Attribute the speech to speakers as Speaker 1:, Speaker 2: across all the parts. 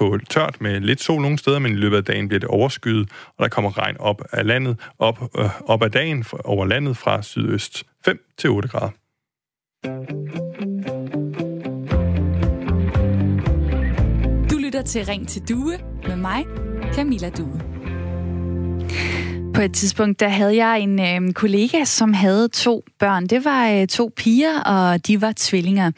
Speaker 1: på tørt med lidt sol nogle steder, men i løbet af dagen bliver det overskyet, og der kommer regn op af landet, op, øh, op af dagen over landet fra sydøst 5 til 8 grader.
Speaker 2: Du lytter til Ring til Due med mig, Camilla Due. På et tidspunkt, der havde jeg en øh, kollega, som havde to børn. Det var øh, to piger, og de var tvillinger.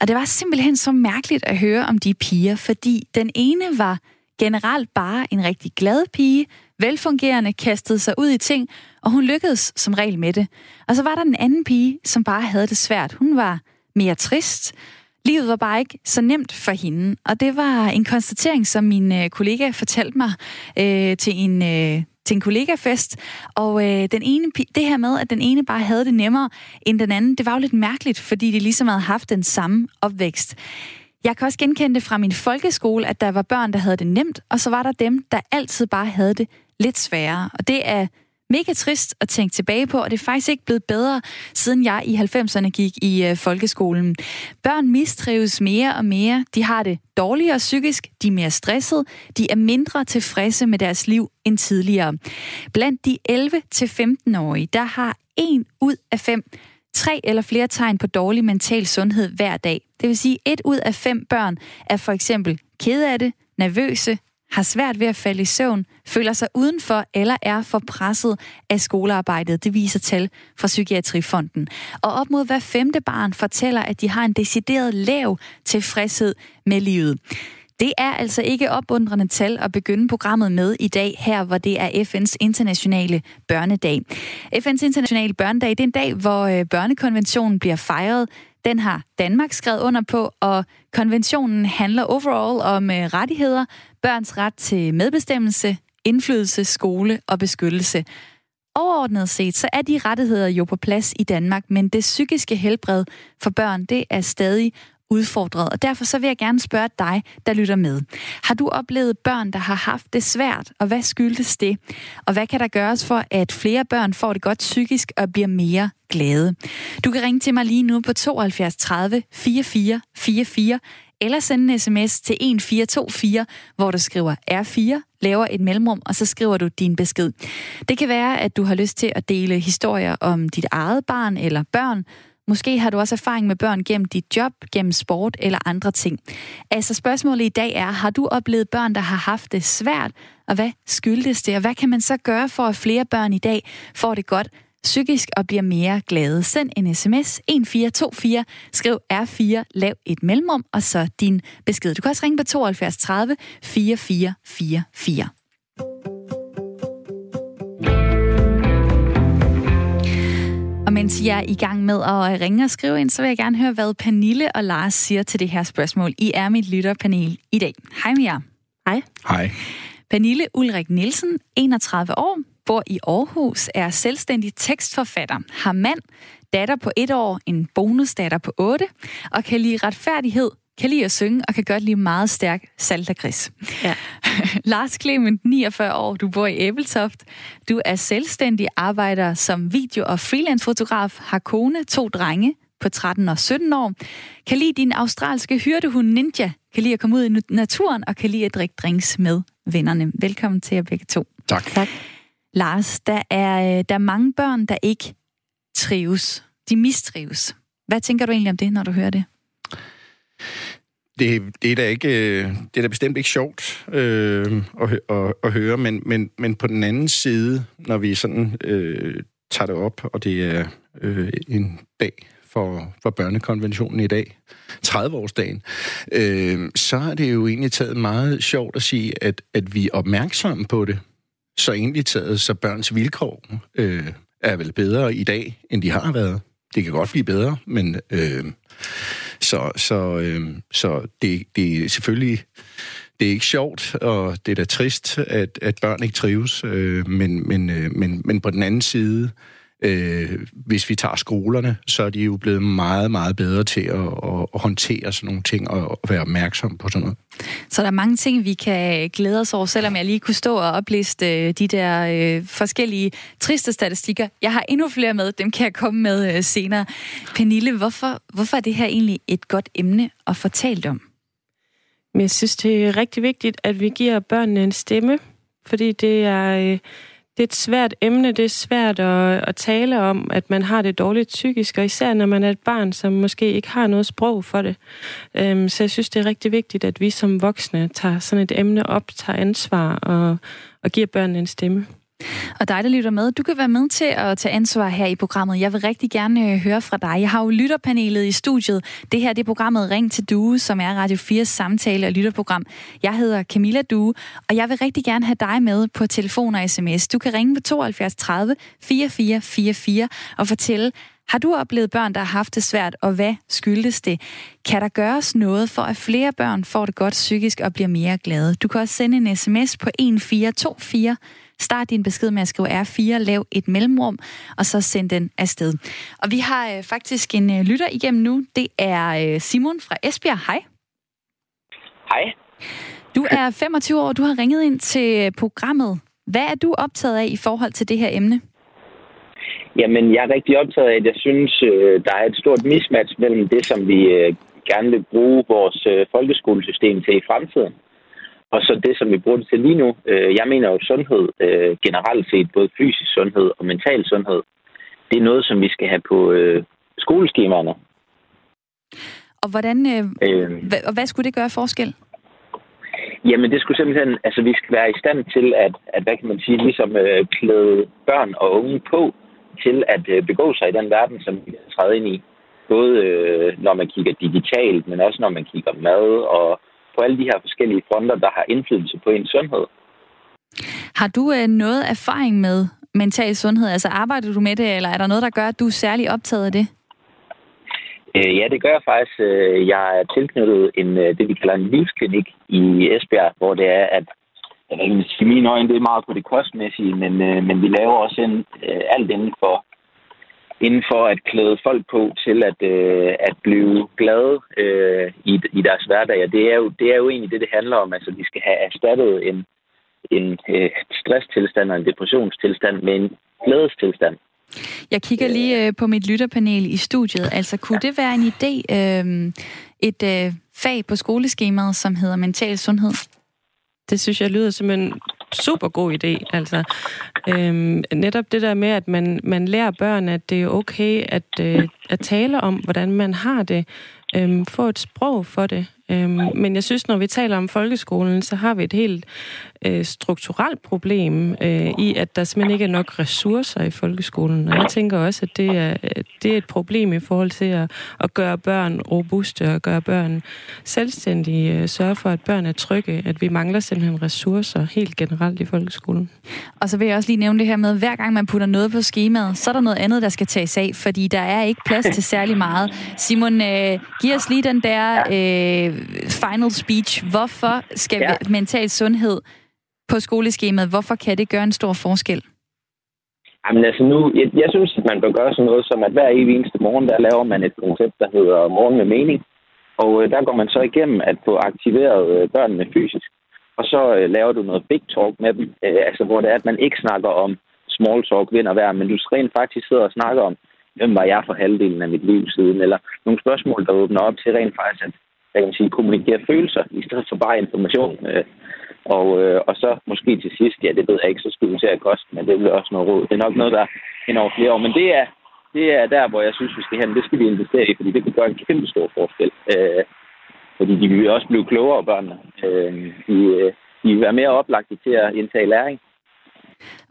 Speaker 2: Og det var simpelthen så mærkeligt at høre om de piger, fordi den ene var generelt bare en rigtig glad pige, velfungerende, kastede sig ud i ting, og hun lykkedes som regel med det. Og så var der den anden pige, som bare havde det svært. Hun var mere trist. Livet var bare ikke så nemt for hende, og det var en konstatering, som min øh, kollega fortalte mig øh, til en øh, til en kollegafest, og øh, den ene, det her med, at den ene bare havde det nemmere end den anden, det var jo lidt mærkeligt, fordi de ligesom havde haft den samme opvækst. Jeg kan også genkende det fra min folkeskole, at der var børn, der havde det nemt, og så var der dem, der altid bare havde det lidt sværere. Og det er mega trist at tænke tilbage på, og det er faktisk ikke blevet bedre, siden jeg i 90'erne gik i øh, folkeskolen. Børn mistrives mere og mere. De har det dårligere psykisk, de er mere stresset, de er mindre tilfredse med deres liv end tidligere. Blandt de 11-15-årige, der har en ud af fem tre eller flere tegn på dårlig mental sundhed hver dag. Det vil sige, et ud af fem børn er for eksempel ked af det, nervøse, har svært ved at falde i søvn, føler sig udenfor eller er for presset af skolearbejdet. Det viser tal fra Psykiatrifonden. Og op mod hver femte barn fortæller, at de har en decideret lav tilfredshed med livet. Det er altså ikke opundrende tal at begynde programmet med i dag, her hvor det er FN's internationale børnedag. FN's internationale børnedag, det er en dag, hvor øh, børnekonventionen bliver fejret. Den har Danmark skrevet under på, og konventionen handler overall om øh, rettigheder, børns ret til medbestemmelse, indflydelse, skole og beskyttelse. Overordnet set, så er de rettigheder jo på plads i Danmark, men det psykiske helbred for børn, det er stadig udfordret. Og derfor så vil jeg gerne spørge dig, der lytter med. Har du oplevet børn, der har haft det svært, og hvad skyldes det? Og hvad kan der gøres for, at flere børn får det godt psykisk og bliver mere glade? Du kan ringe til mig lige nu på 72 30 44 44 eller sende en sms til 1424, hvor du skriver R4, laver et mellemrum, og så skriver du din besked. Det kan være, at du har lyst til at dele historier om dit eget barn eller børn, Måske har du også erfaring med børn gennem dit job, gennem sport eller andre ting. Altså spørgsmålet i dag er, har du oplevet børn, der har haft det svært, og hvad skyldes det, og hvad kan man så gøre for, at flere børn i dag får det godt psykisk og bliver mere glade? Send en sms 1424, skriv R4, lav et mellemrum, og så din besked. Du kan også ringe på 72 30 4444. Og mens jeg er i gang med at ringe og skrive ind, så vil jeg gerne høre, hvad Pernille og Lars siger til det her spørgsmål. I er mit lytterpanel i dag. Hej med jer.
Speaker 3: Hej.
Speaker 1: Hej.
Speaker 2: Pernille Ulrik Nielsen, 31 år, bor i Aarhus, er selvstændig tekstforfatter, har mand, datter på et år, en bonusdatter på 8, og kan lide retfærdighed, kan lide at synge og kan godt lide meget stærk saltergris. Ja. Lars Clement, 49 år, du bor i Æbeltoft. Du er selvstændig, arbejder som video- og freelance-fotograf, har kone, to drenge på 13 og 17 år. Kan lide din australske hyrdehund Ninja, kan lide at komme ud i naturen og kan lide at drikke drinks med vennerne. Velkommen til jer begge to.
Speaker 1: Tak. tak.
Speaker 2: Lars, der er, øh, der er mange børn, der ikke trives. De mistrives. Hvad tænker du egentlig om det, når du hører det?
Speaker 4: Det, det er da ikke, øh, det er da bestemt ikke sjovt øh, at, at, at høre, men, men, men på den anden side, når vi sådan øh, tager det op, og det er øh, en dag for, for børnekonventionen i dag, 30-årsdagen, øh, så er det jo egentlig taget meget sjovt at sige, at, at vi er opmærksomme på det. Så egentlig taget, så børns vilkår øh, er vel bedre i dag, end de har været. Det kan godt blive bedre, men... Øh, så, så, øh, så det, det er selvfølgelig det er ikke sjovt, og det er da trist, at, at børn ikke trives. Øh, men, men, øh, men, men på den anden side, øh, hvis vi tager skolerne, så er de jo blevet meget, meget bedre til at, at, at håndtere sådan nogle ting og at være opmærksom på sådan noget.
Speaker 2: Så der er mange ting, vi kan glæde os over, selvom jeg lige kunne stå og opliste øh, de der øh, forskellige triste statistikker. Jeg har endnu flere med, dem kan jeg komme med øh, senere. Pernille, hvorfor, hvorfor er det her egentlig et godt emne at fortælle om?
Speaker 3: Men jeg synes, det er rigtig vigtigt, at vi giver børnene en stemme, fordi det er, øh, det er et svært emne. Det er svært at, at tale om, at man har det dårligt psykisk, og især når man er et barn, som måske ikke har noget sprog for det. Øhm, så jeg synes, det er rigtig vigtigt, at vi som voksne tager sådan et emne op, tager ansvar og, og giver børnene en stemme.
Speaker 2: Og dig, der lytter med, du kan være med til at tage ansvar her i programmet. Jeg vil rigtig gerne øh, høre fra dig. Jeg har jo lytterpanelet i studiet. Det her det er programmet Ring til Due, som er Radio 4's samtale- og lytterprogram. Jeg hedder Camilla Due, og jeg vil rigtig gerne have dig med på telefon og sms. Du kan ringe på 72 30 4444 og fortælle, har du oplevet børn, der har haft det svært, og hvad skyldes det? Kan der gøres noget for, at flere børn får det godt psykisk og bliver mere glade? Du kan også sende en sms på 1424 Start din besked med at skrive R4, lav et mellemrum, og så send den afsted. Og vi har øh, faktisk en øh, lytter igennem nu. Det er øh, Simon fra Esbjerg. Hej.
Speaker 5: Hej.
Speaker 2: Du er 25 år, du har ringet ind til programmet. Hvad er du optaget af i forhold til det her emne?
Speaker 5: Jamen, jeg er rigtig optaget af, at jeg synes, der er et stort mismatch mellem det, som vi gerne vil bruge vores folkeskolesystem til i fremtiden, og så det, som vi bruger det til lige nu. Øh, jeg mener jo, sundhed øh, generelt set, både fysisk sundhed og mental sundhed, det er noget, som vi skal have på øh, skoleskemaerne.
Speaker 2: Og hvordan, øh, øh, hvad, og hvad skulle det gøre forskel?
Speaker 5: Jamen, det skulle simpelthen, altså vi skal være i stand til at, at hvad kan man sige, ligesom øh, klæde børn og unge på til at øh, begå sig i den verden, som vi træder ind i. Både øh, når man kigger digitalt, men også når man kigger mad og på alle de her forskellige fronter, der har indflydelse på ens sundhed.
Speaker 2: Har du øh, noget erfaring med mental sundhed? Altså arbejder du med det, eller er der noget, der gør, at du er særlig optaget af det?
Speaker 5: Øh, ja, det gør jeg faktisk. Øh, jeg er tilknyttet en, øh, det, vi kalder en livsklinik i Esbjerg, hvor det er, at i mine øjne, det er meget på det kostmæssige, men, men vi laver også en, alt inden for inden for at klæde folk på til at, øh, at blive glade øh, i, i deres hverdag. Og det er, jo, det er jo egentlig det, det handler om. Altså, vi skal have erstattet en, en øh, stresstilstand og en depressionstilstand med en glædestilstand.
Speaker 2: Jeg kigger lige øh, på mit lytterpanel i studiet. Altså, kunne det være en idé, øh, et øh, fag på skoleskemaet, som hedder mental sundhed?
Speaker 3: Det synes jeg lyder som en super god idé. Altså, øhm, netop det der med, at man, man lærer børn, at det er okay at, øh, at tale om, hvordan man har det. Øhm, få et sprog for det. Øhm, men jeg synes, når vi taler om folkeskolen, så har vi et helt øh, strukturelt problem øh, i, at der simpelthen ikke er nok ressourcer i folkeskolen. Og jeg tænker også, at det er, det er et problem i forhold til at, at gøre børn robuste og gøre børn selvstændige. Øh, sørge for, at børn er trygge. At vi mangler simpelthen ressourcer helt generelt i folkeskolen.
Speaker 2: Og så vil jeg også lige nævne det her med, hver gang man putter noget på skemaet, så er der noget andet, der skal tages af, fordi der er ikke plads til særlig meget. Simon, øh, giv os lige den der øh, final speech. Hvorfor skal ja. mental sundhed på skoleskemaet, hvorfor kan det gøre en stor forskel?
Speaker 5: Jamen altså nu, jeg, jeg synes, at man bør gøre sådan noget som, at hver evig eneste morgen, der laver man et koncept, der hedder Morgen med mening. Og øh, der går man så igennem at få aktiveret øh, børnene fysisk. Og så øh, laver du noget big talk med dem, øh, altså hvor det er, at man ikke snakker om small talk, vind og vejr, men du rent faktisk sidder og snakker om, hvem var jeg for halvdelen af mit liv siden, eller nogle spørgsmål, der åbner op til rent faktisk at hvad kan man sige, kommunikere følelser, i stedet for bare information. Øh, og, øh, og så måske til sidst, ja, det ved jeg ikke, så skulle vi til at koste, men det bliver også noget råd. Det er nok noget, der er over flere år. Men det er, det er der, hvor jeg synes, vi skal hen. Det skal vi investere i, fordi det kan gøre en kæmpe stor forskel. Øh, fordi de vil også blive klogere, børnene. Øh, de, øh, de vil være mere oplagte til at indtage læring.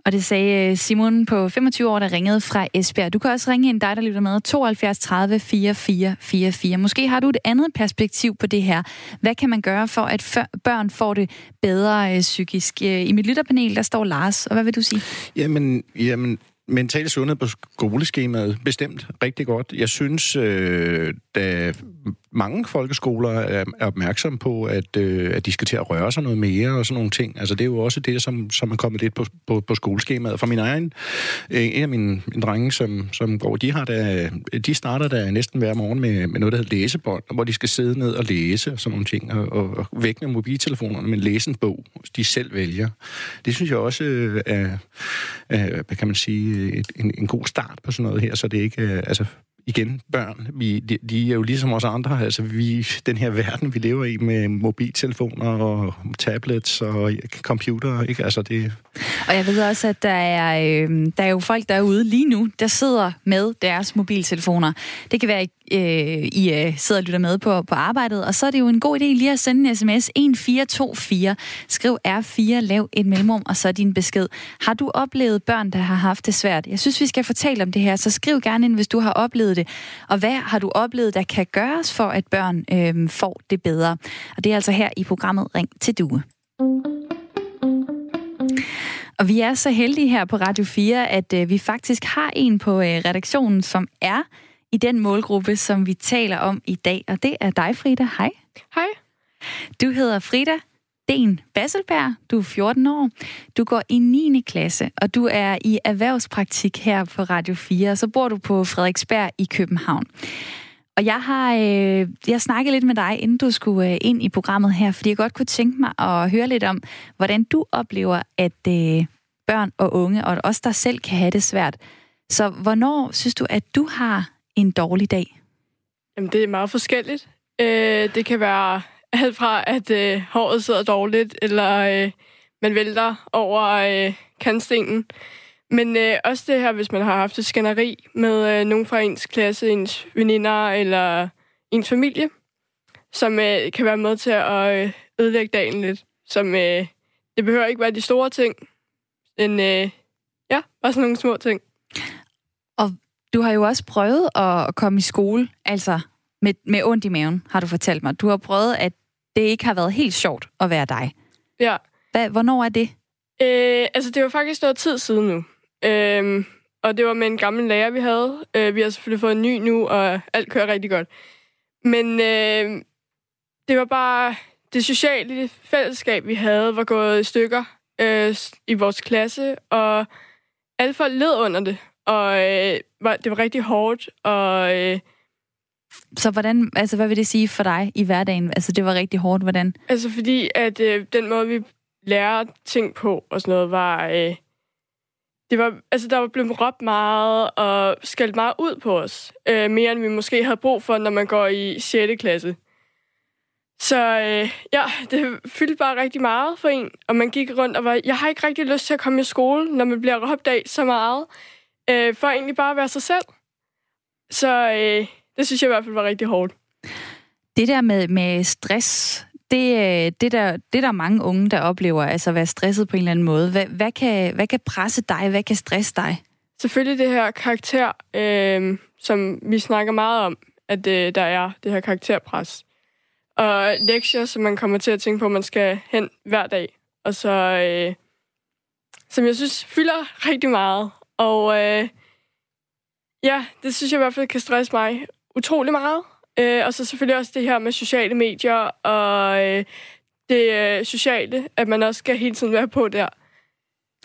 Speaker 2: Og det sagde øh, Simon på 25 år, der ringede fra Esbjerg. Du kan også ringe ind dig, der lytter med, 72 30 44 44. Måske har du et andet perspektiv på det her. Hvad kan man gøre for, at børn får det bedre øh, psykisk? Øh, I mit lytterpanel, der står Lars, og hvad vil du sige?
Speaker 4: Jamen, jamen mental sundhed på skoleskemaet bestemt rigtig godt. Jeg synes, øh, da mange folkeskoler er, er opmærksomme på, at, øh, at de skal til at røre sig noget mere og sådan nogle ting. Altså det er jo også det, som, som er kommet lidt på, på, på skoleskemaet. For min egen, øh, en af mine, en drenge, som, som går, de, har da, de starter da næsten hver morgen med, med noget, der hedder læsebånd, hvor de skal sidde ned og læse og sådan nogle ting, og, og, og væk med mobiltelefonerne, men læse en bog, de selv vælger. Det synes jeg også øh, er, er hvad kan man sige, et, en, en god start på sådan noget her, så det ikke, øh, altså igen, børn, vi, de, de er jo ligesom os andre. Altså, vi, den her verden, vi lever i med mobiltelefoner og tablets og computer, ikke? Altså, det...
Speaker 2: Og jeg ved også, at der er, øh, der er jo folk derude lige nu, der sidder med deres mobiltelefoner. Det kan være, øh, I øh, sidder og lytter med på, på arbejdet, og så er det jo en god idé lige at sende en sms 1424. Skriv R4, lav et mellemrum, og så din besked. Har du oplevet børn, der har haft det svært? Jeg synes, vi skal fortælle om det her, så skriv gerne ind, hvis du har oplevet det. Og hvad har du oplevet, der kan gøres for, at børn øh, får det bedre? Og det er altså her i programmet Ring til Due. Og vi er så heldige her på Radio 4, at øh, vi faktisk har en på øh, redaktionen, som er i den målgruppe, som vi taler om i dag. Og det er dig, Frida. Hej.
Speaker 6: Hej.
Speaker 2: Du hedder Frida Den Basselberg. Du er 14 år. Du går i 9. klasse, og du er i erhvervspraktik her på Radio 4. Og så bor du på Frederiksberg i København. Og jeg har øh, jeg snakket lidt med dig, inden du skulle øh, ind i programmet her, fordi jeg godt kunne tænke mig at høre lidt om, hvordan du oplever, at øh, børn og unge, og også dig selv, kan have det svært. Så hvornår synes du, at du har en dårlig dag?
Speaker 6: Jamen, det er meget forskelligt. Øh, det kan være alt fra, at øh, håret sidder dårligt, eller øh, man vælter over øh, kantstenen. Men øh, også det her, hvis man har haft et skænderi med øh, nogen fra ens klasse, ens veninder eller ens familie, som øh, kan være med til at øh, ødelægge dagen lidt. Som, øh, det behøver ikke være de store ting, men øh, ja, bare sådan nogle små ting.
Speaker 2: Og du har jo også prøvet at komme i skole, altså med, med ondt i maven, har du fortalt mig. Du har prøvet, at det ikke har været helt sjovt at være dig.
Speaker 6: Ja.
Speaker 2: Hvad, hvornår er det?
Speaker 6: Øh, altså, det var faktisk noget tid siden nu. Øh, og det var med en gammel lærer, vi havde. Øh, vi har selvfølgelig fået en ny nu, og alt kører rigtig godt. Men øh, det var bare... Det sociale fællesskab, vi havde, var gået i stykker øh, i vores klasse, og alle folk led under det. Og øh, det var rigtig hårdt, og... Øh,
Speaker 2: så hvordan, altså hvad vil det sige for dig i hverdagen? Altså det var rigtig hårdt, hvordan?
Speaker 6: Altså fordi, at øh, den måde, vi lærer ting på og sådan noget, var... Øh, det var, altså der var blevet råbt meget og skældt meget ud på os. Øh, mere end vi måske havde brug for, når man går i 6. klasse. Så øh, ja, det fyldte bare rigtig meget for en, og man gik rundt og var, jeg har ikke rigtig lyst til at komme i skole, når man bliver råbt af så meget, øh, for egentlig bare at være sig selv. Så øh, det synes jeg i hvert fald var rigtig hårdt.
Speaker 2: Det der med, med stress, det, øh, det, der, det der er mange unge, der oplever, altså at være stresset på en eller anden måde. Hvad, hvad, kan, hvad kan presse dig? Hvad kan stresse dig?
Speaker 6: Selvfølgelig det her karakter, øh, som vi snakker meget om, at øh, der er det her karakterpres. Og lektier, som man kommer til at tænke på, at man skal hen hver dag. Og så, øh, som jeg synes, fylder rigtig meget. Og øh, ja, det synes jeg i hvert fald kan stresse mig utrolig meget. Øh, og så selvfølgelig også det her med sociale medier og øh, det øh, sociale, at man også skal hele tiden være på der.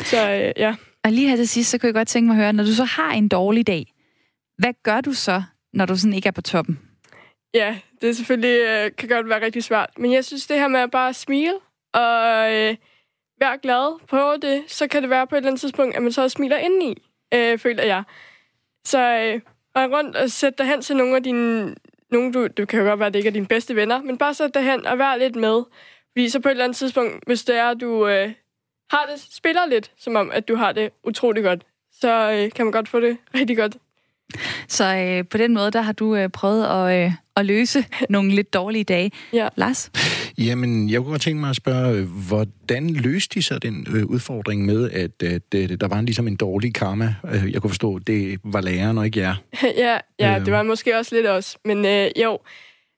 Speaker 6: Så øh, ja.
Speaker 2: Og lige her til sidst, så kunne jeg godt tænke mig at høre, når du så har en dårlig dag, hvad gør du så, når du sådan ikke er på toppen?
Speaker 6: Ja, det selvfølgelig øh, kan godt være rigtig svært. Men jeg synes, det her med at bare smile og øh, være glad på det, så kan det være på et eller andet tidspunkt, at man så smiler indeni, øh, føler jeg. Så øh, rend rundt og sæt dig hen til nogle af dine... Nogle, du, det kan jo godt være, at det ikke er dine bedste venner, men bare sæt dig hen og vær lidt med. Fordi så på et eller andet tidspunkt, hvis det er, at du øh, har det, spiller lidt, som om, at du har det utrolig godt, så øh, kan man godt få det rigtig godt.
Speaker 2: Så øh, på den måde, der har du øh, prøvet at, øh, at løse nogle lidt dårlige dage.
Speaker 6: Ja.
Speaker 2: Lars?
Speaker 4: Jamen, jeg kunne godt tænke mig at spørge, hvordan løste de så den øh, udfordring med, at, at, at der var en, ligesom en dårlig karma? Øh, jeg kunne forstå, det var læreren og ikke jer.
Speaker 6: ja, ja øh. det var måske også lidt os. Men øh, jo,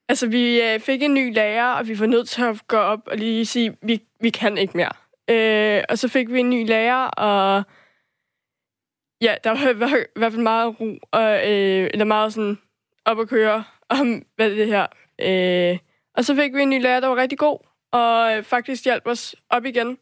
Speaker 6: altså vi øh, fik en ny lærer, og vi var nødt til at gå op og lige sige, vi, vi kan ikke mere. Øh, og så fik vi en ny lærer, og ja, der var, var i hvert fald meget ro, og, øh, eller meget sådan op at køre om, hvad det her. Øh, og så fik vi en ny lærer, der var rigtig god, og faktisk hjalp os op igen.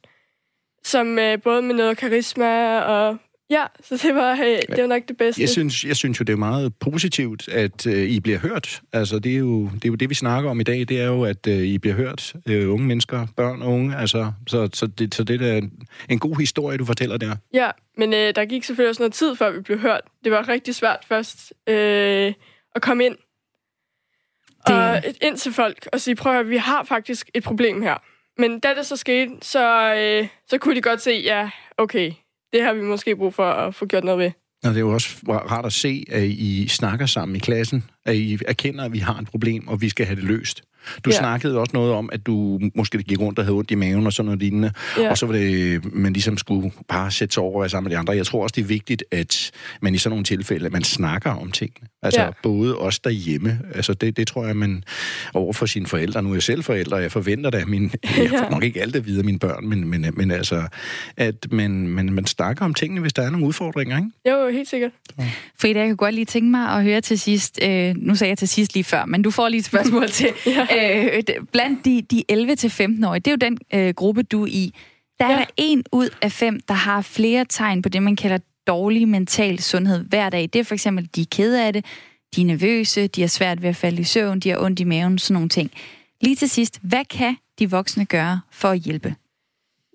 Speaker 6: Som øh, både med noget karisma og Ja, så det var, øh, det var nok det bedste.
Speaker 4: Jeg synes, jeg synes jo, det er meget positivt, at øh, I bliver hørt. Altså, det er, jo, det er jo det, vi snakker om i dag. Det er jo, at øh, I bliver hørt. Øh, unge mennesker, børn og unge. Altså, så, så, det, så det er en, en god historie, du fortæller der.
Speaker 6: Ja, men øh, der gik selvfølgelig også noget tid, før vi blev hørt. Det var rigtig svært først øh, at komme ind. Det... Og ind til folk og sige, prøv at vi har faktisk et problem her. Men da det så skete, så, øh, så kunne de godt se, ja, okay, det har vi måske brug for at få gjort noget ved.
Speaker 4: Og det er jo også rart at se, at I snakker sammen i klassen, at I erkender, at vi har et problem, og vi skal have det løst. Du ja. snakkede også noget om, at du måske gik rundt og havde ondt i maven og sådan noget lignende. Ja. Og så var det, man ligesom skulle bare sætte sig over sammen med de andre. Jeg tror også, det er vigtigt, at man i sådan nogle tilfælde, at man snakker om tingene. Altså ja. både os derhjemme. Altså det, det tror jeg, man over for sine forældre. Nu er jeg selv forældre, og jeg forventer da, min, jeg får nok ikke alt at vide af mine børn, men, men, men altså, at man, man, man snakker om tingene, hvis der er nogle udfordringer, ikke?
Speaker 6: Jo, helt sikkert.
Speaker 2: Frida, jeg kunne godt lige tænke mig at høre til sidst, øh, nu sagde jeg til sidst lige før, men du får lige et spørgsmål til. ja. Øh, blandt de, de 11-15-årige, det er jo den øh, gruppe, du er i, der ja. er der en ud af fem, der har flere tegn på det, man kalder dårlig mental sundhed hver dag. Det er for eksempel, de er kede af det, de er nervøse, de har svært ved at falde i søvn, de har ondt i maven, sådan nogle ting. Lige til sidst, hvad kan de voksne gøre for at hjælpe?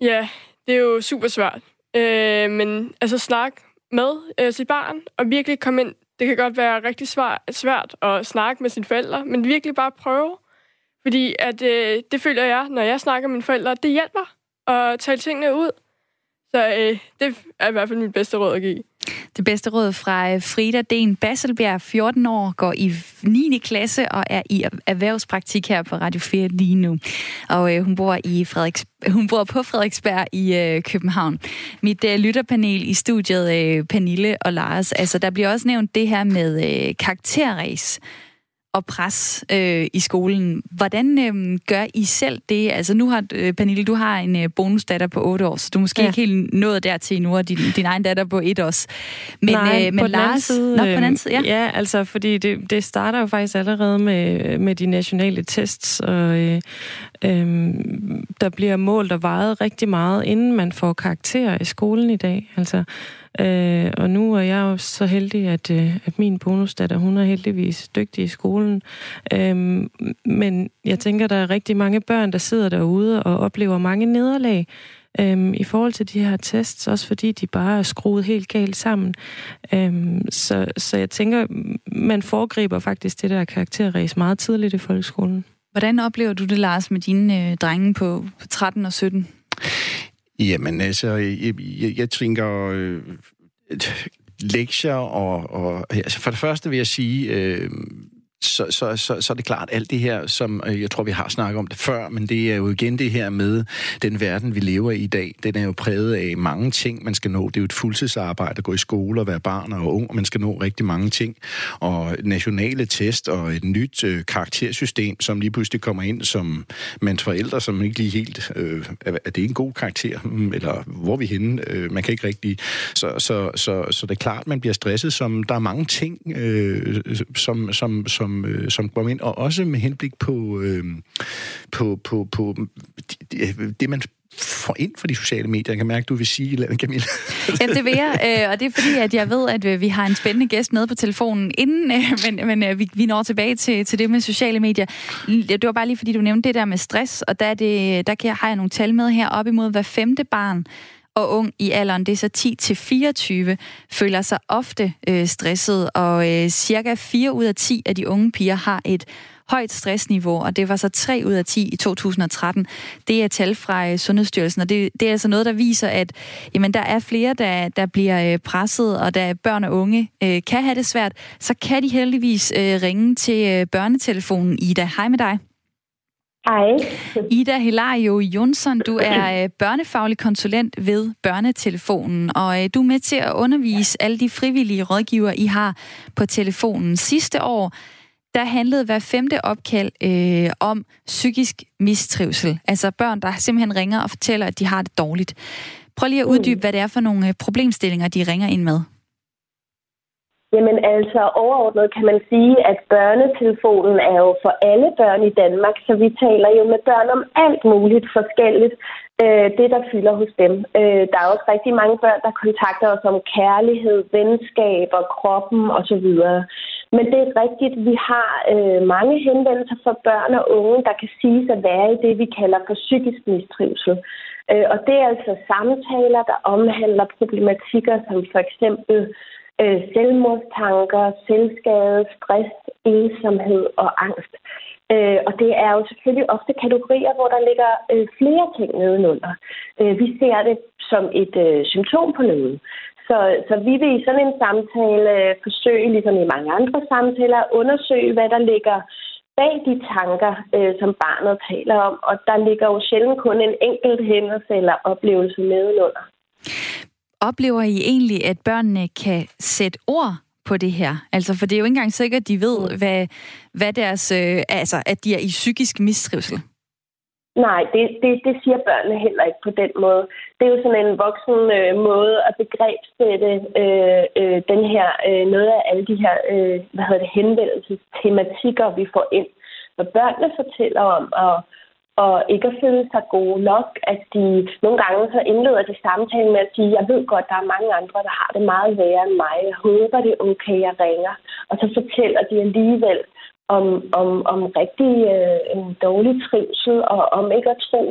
Speaker 6: Ja, det er jo super svært. Øh, men altså snak med øh, sit barn, og virkelig komme ind. Det kan godt være rigtig svært, svært at snakke med sine forældre, men virkelig bare prøve. Fordi at, øh, det føler jeg, når jeg snakker med mine forældre, det hjælper at tale tingene ud. Så øh, det er i hvert fald mit bedste råd at give.
Speaker 2: Det bedste råd fra øh, Frida Den Basselbjerg, 14 år, går i 9. klasse og er i erhvervspraktik her på Radio 4 lige nu. Og øh, hun, bor i Frederiks, hun bor på Frederiksberg i øh, København. Mit øh, lytterpanel i studiet, øh, Pernille og Lars, altså der bliver også nævnt det her med øh, karakterræs og pres øh, i skolen. Hvordan øh, gør I selv det? Altså nu har, øh, Pernille, du har en øh, bonusdatter på 8 år, så du er måske ja. ikke helt nået dertil nu, og din, din egen datter på 1 år.
Speaker 3: Men, Nej, øh, men på Lars... Side, Nå, på den anden side, ja. Ja, altså fordi det, det starter jo faktisk allerede med, med de nationale tests, og øh, Øhm, der bliver målt og vejet rigtig meget, inden man får karakterer i skolen i dag. Altså Øh, og nu er jeg jo så heldig, at, øh, at min bonusdatter, hun er heldigvis dygtig i skolen. Øhm, men jeg tænker, der er rigtig mange børn, der sidder derude og oplever mange nederlag øhm, i forhold til de her tests, også fordi de bare er skruet helt galt sammen. Øhm, så, så jeg tænker, man foregriber faktisk det der karakterræs meget tidligt i folkeskolen.
Speaker 2: Hvordan oplever du det, Lars, med dine øh, drenge på på 13 og 17?
Speaker 4: Jamen altså, jeg, jeg, jeg tænker... Øh, lektier og, og altså for det første vil jeg sige, øh, så, så, så, så er det klart, alt det her, som øh, jeg tror, vi har snakket om det før, men det er jo igen det her med den verden, vi lever i i dag. Den er jo præget af mange ting, man skal nå. Det er jo et fuldtidsarbejde at gå i skole og være barn og ung, og man skal nå rigtig mange ting. Og nationale test og et nyt øh, karaktersystem, som lige pludselig kommer ind som mands forældre, som ikke lige helt... Øh, er det en god karakter? Mm, eller hvor er vi henne? Øh, man kan ikke rigtig... Så, så, så, så det er klart, man bliver stresset, som der er mange ting, øh, som, som, som som, øh, som kom ind, og også med henblik på, øh, på, på, på det, det, man får ind for de sociale medier. Jeg kan mærke, du vil sige et eller andet, Camilla.
Speaker 2: Jamen, det vil jeg, øh, og det er fordi, at jeg ved, at øh, vi har en spændende gæst med på telefonen inden, men, men vi, vi når tilbage til, til det med sociale medier. Det var bare lige, fordi du nævnte det der med stress, og der, er det, der kan jeg, har jeg nogle tal med her, op imod hver femte barn og ung i alderen, det er så 10 til 24, føler sig ofte øh, stresset, og øh, cirka 4 ud af 10 af de unge piger har et højt stressniveau, og det var så 3 ud af 10 i 2013. Det er tal fra øh, Sundhedsstyrelsen, og det, det er altså noget, der viser, at jamen, der er flere, der, der bliver øh, presset, og da børn og unge øh, kan have det svært, så kan de heldigvis øh, ringe til øh, børnetelefonen. Ida, hej med dig.
Speaker 7: Hej.
Speaker 2: Ida Hilario Jonsson, du er øh, børnefaglig konsulent ved Børnetelefonen, og øh, du er med til at undervise alle de frivillige rådgiver, I har på telefonen. Sidste år, der handlede hver femte opkald øh, om psykisk mistrivsel. Altså børn, der simpelthen ringer og fortæller, at de har det dårligt. Prøv lige at uddybe, mm. hvad det er for nogle øh, problemstillinger, de ringer ind med.
Speaker 7: Jamen altså overordnet kan man sige, at børnetelefonen er jo for alle børn i Danmark, så vi taler jo med børn om alt muligt forskelligt, øh, det der fylder hos dem. Øh, der er også rigtig mange børn, der kontakter os om kærlighed, venskab og kroppen osv. Men det er rigtigt, vi har øh, mange henvendelser fra børn og unge, der kan siges at være i det, vi kalder for psykisk mistrivsel. Øh, og det er altså samtaler, der omhandler problematikker som for eksempel øh, selvmordstanker, selvskade, stress, ensomhed og angst. Øh, og det er jo selvfølgelig ofte kategorier, hvor der ligger øh, flere ting nedenunder. Øh, vi ser det som et øh, symptom på noget. Så, så vi vil i sådan en samtale øh, forsøge, ligesom i mange andre samtaler, at undersøge, hvad der ligger bag de tanker, øh, som barnet taler om. Og der ligger jo sjældent kun en enkelt hændelse eller oplevelse nedenunder.
Speaker 2: Oplever I egentlig, at børnene kan sætte ord på det her? Altså, for det er jo ikke engang sikkert, at de ved, mm. hvad, hvad deres, øh, altså, at de er i psykisk mistrivsel.
Speaker 7: Nej, det, det, det siger børnene heller ikke på den måde. Det er jo sådan en voksen øh, måde at begrebsætte øh, øh, den her, øh, noget af alle de her øh, hvad hedder det, henvendelsestematikker, vi får ind. Når børnene fortæller om at og ikke at føle sig gode nok, at de nogle gange så indleder de samtalen med at sige, jeg ved godt, der er mange andre, der har det meget værre end mig. Jeg håber, det er okay, jeg ringer. Og så fortæller de alligevel om, om, om rigtig øh, en dårlig trivsel, og om ikke at tro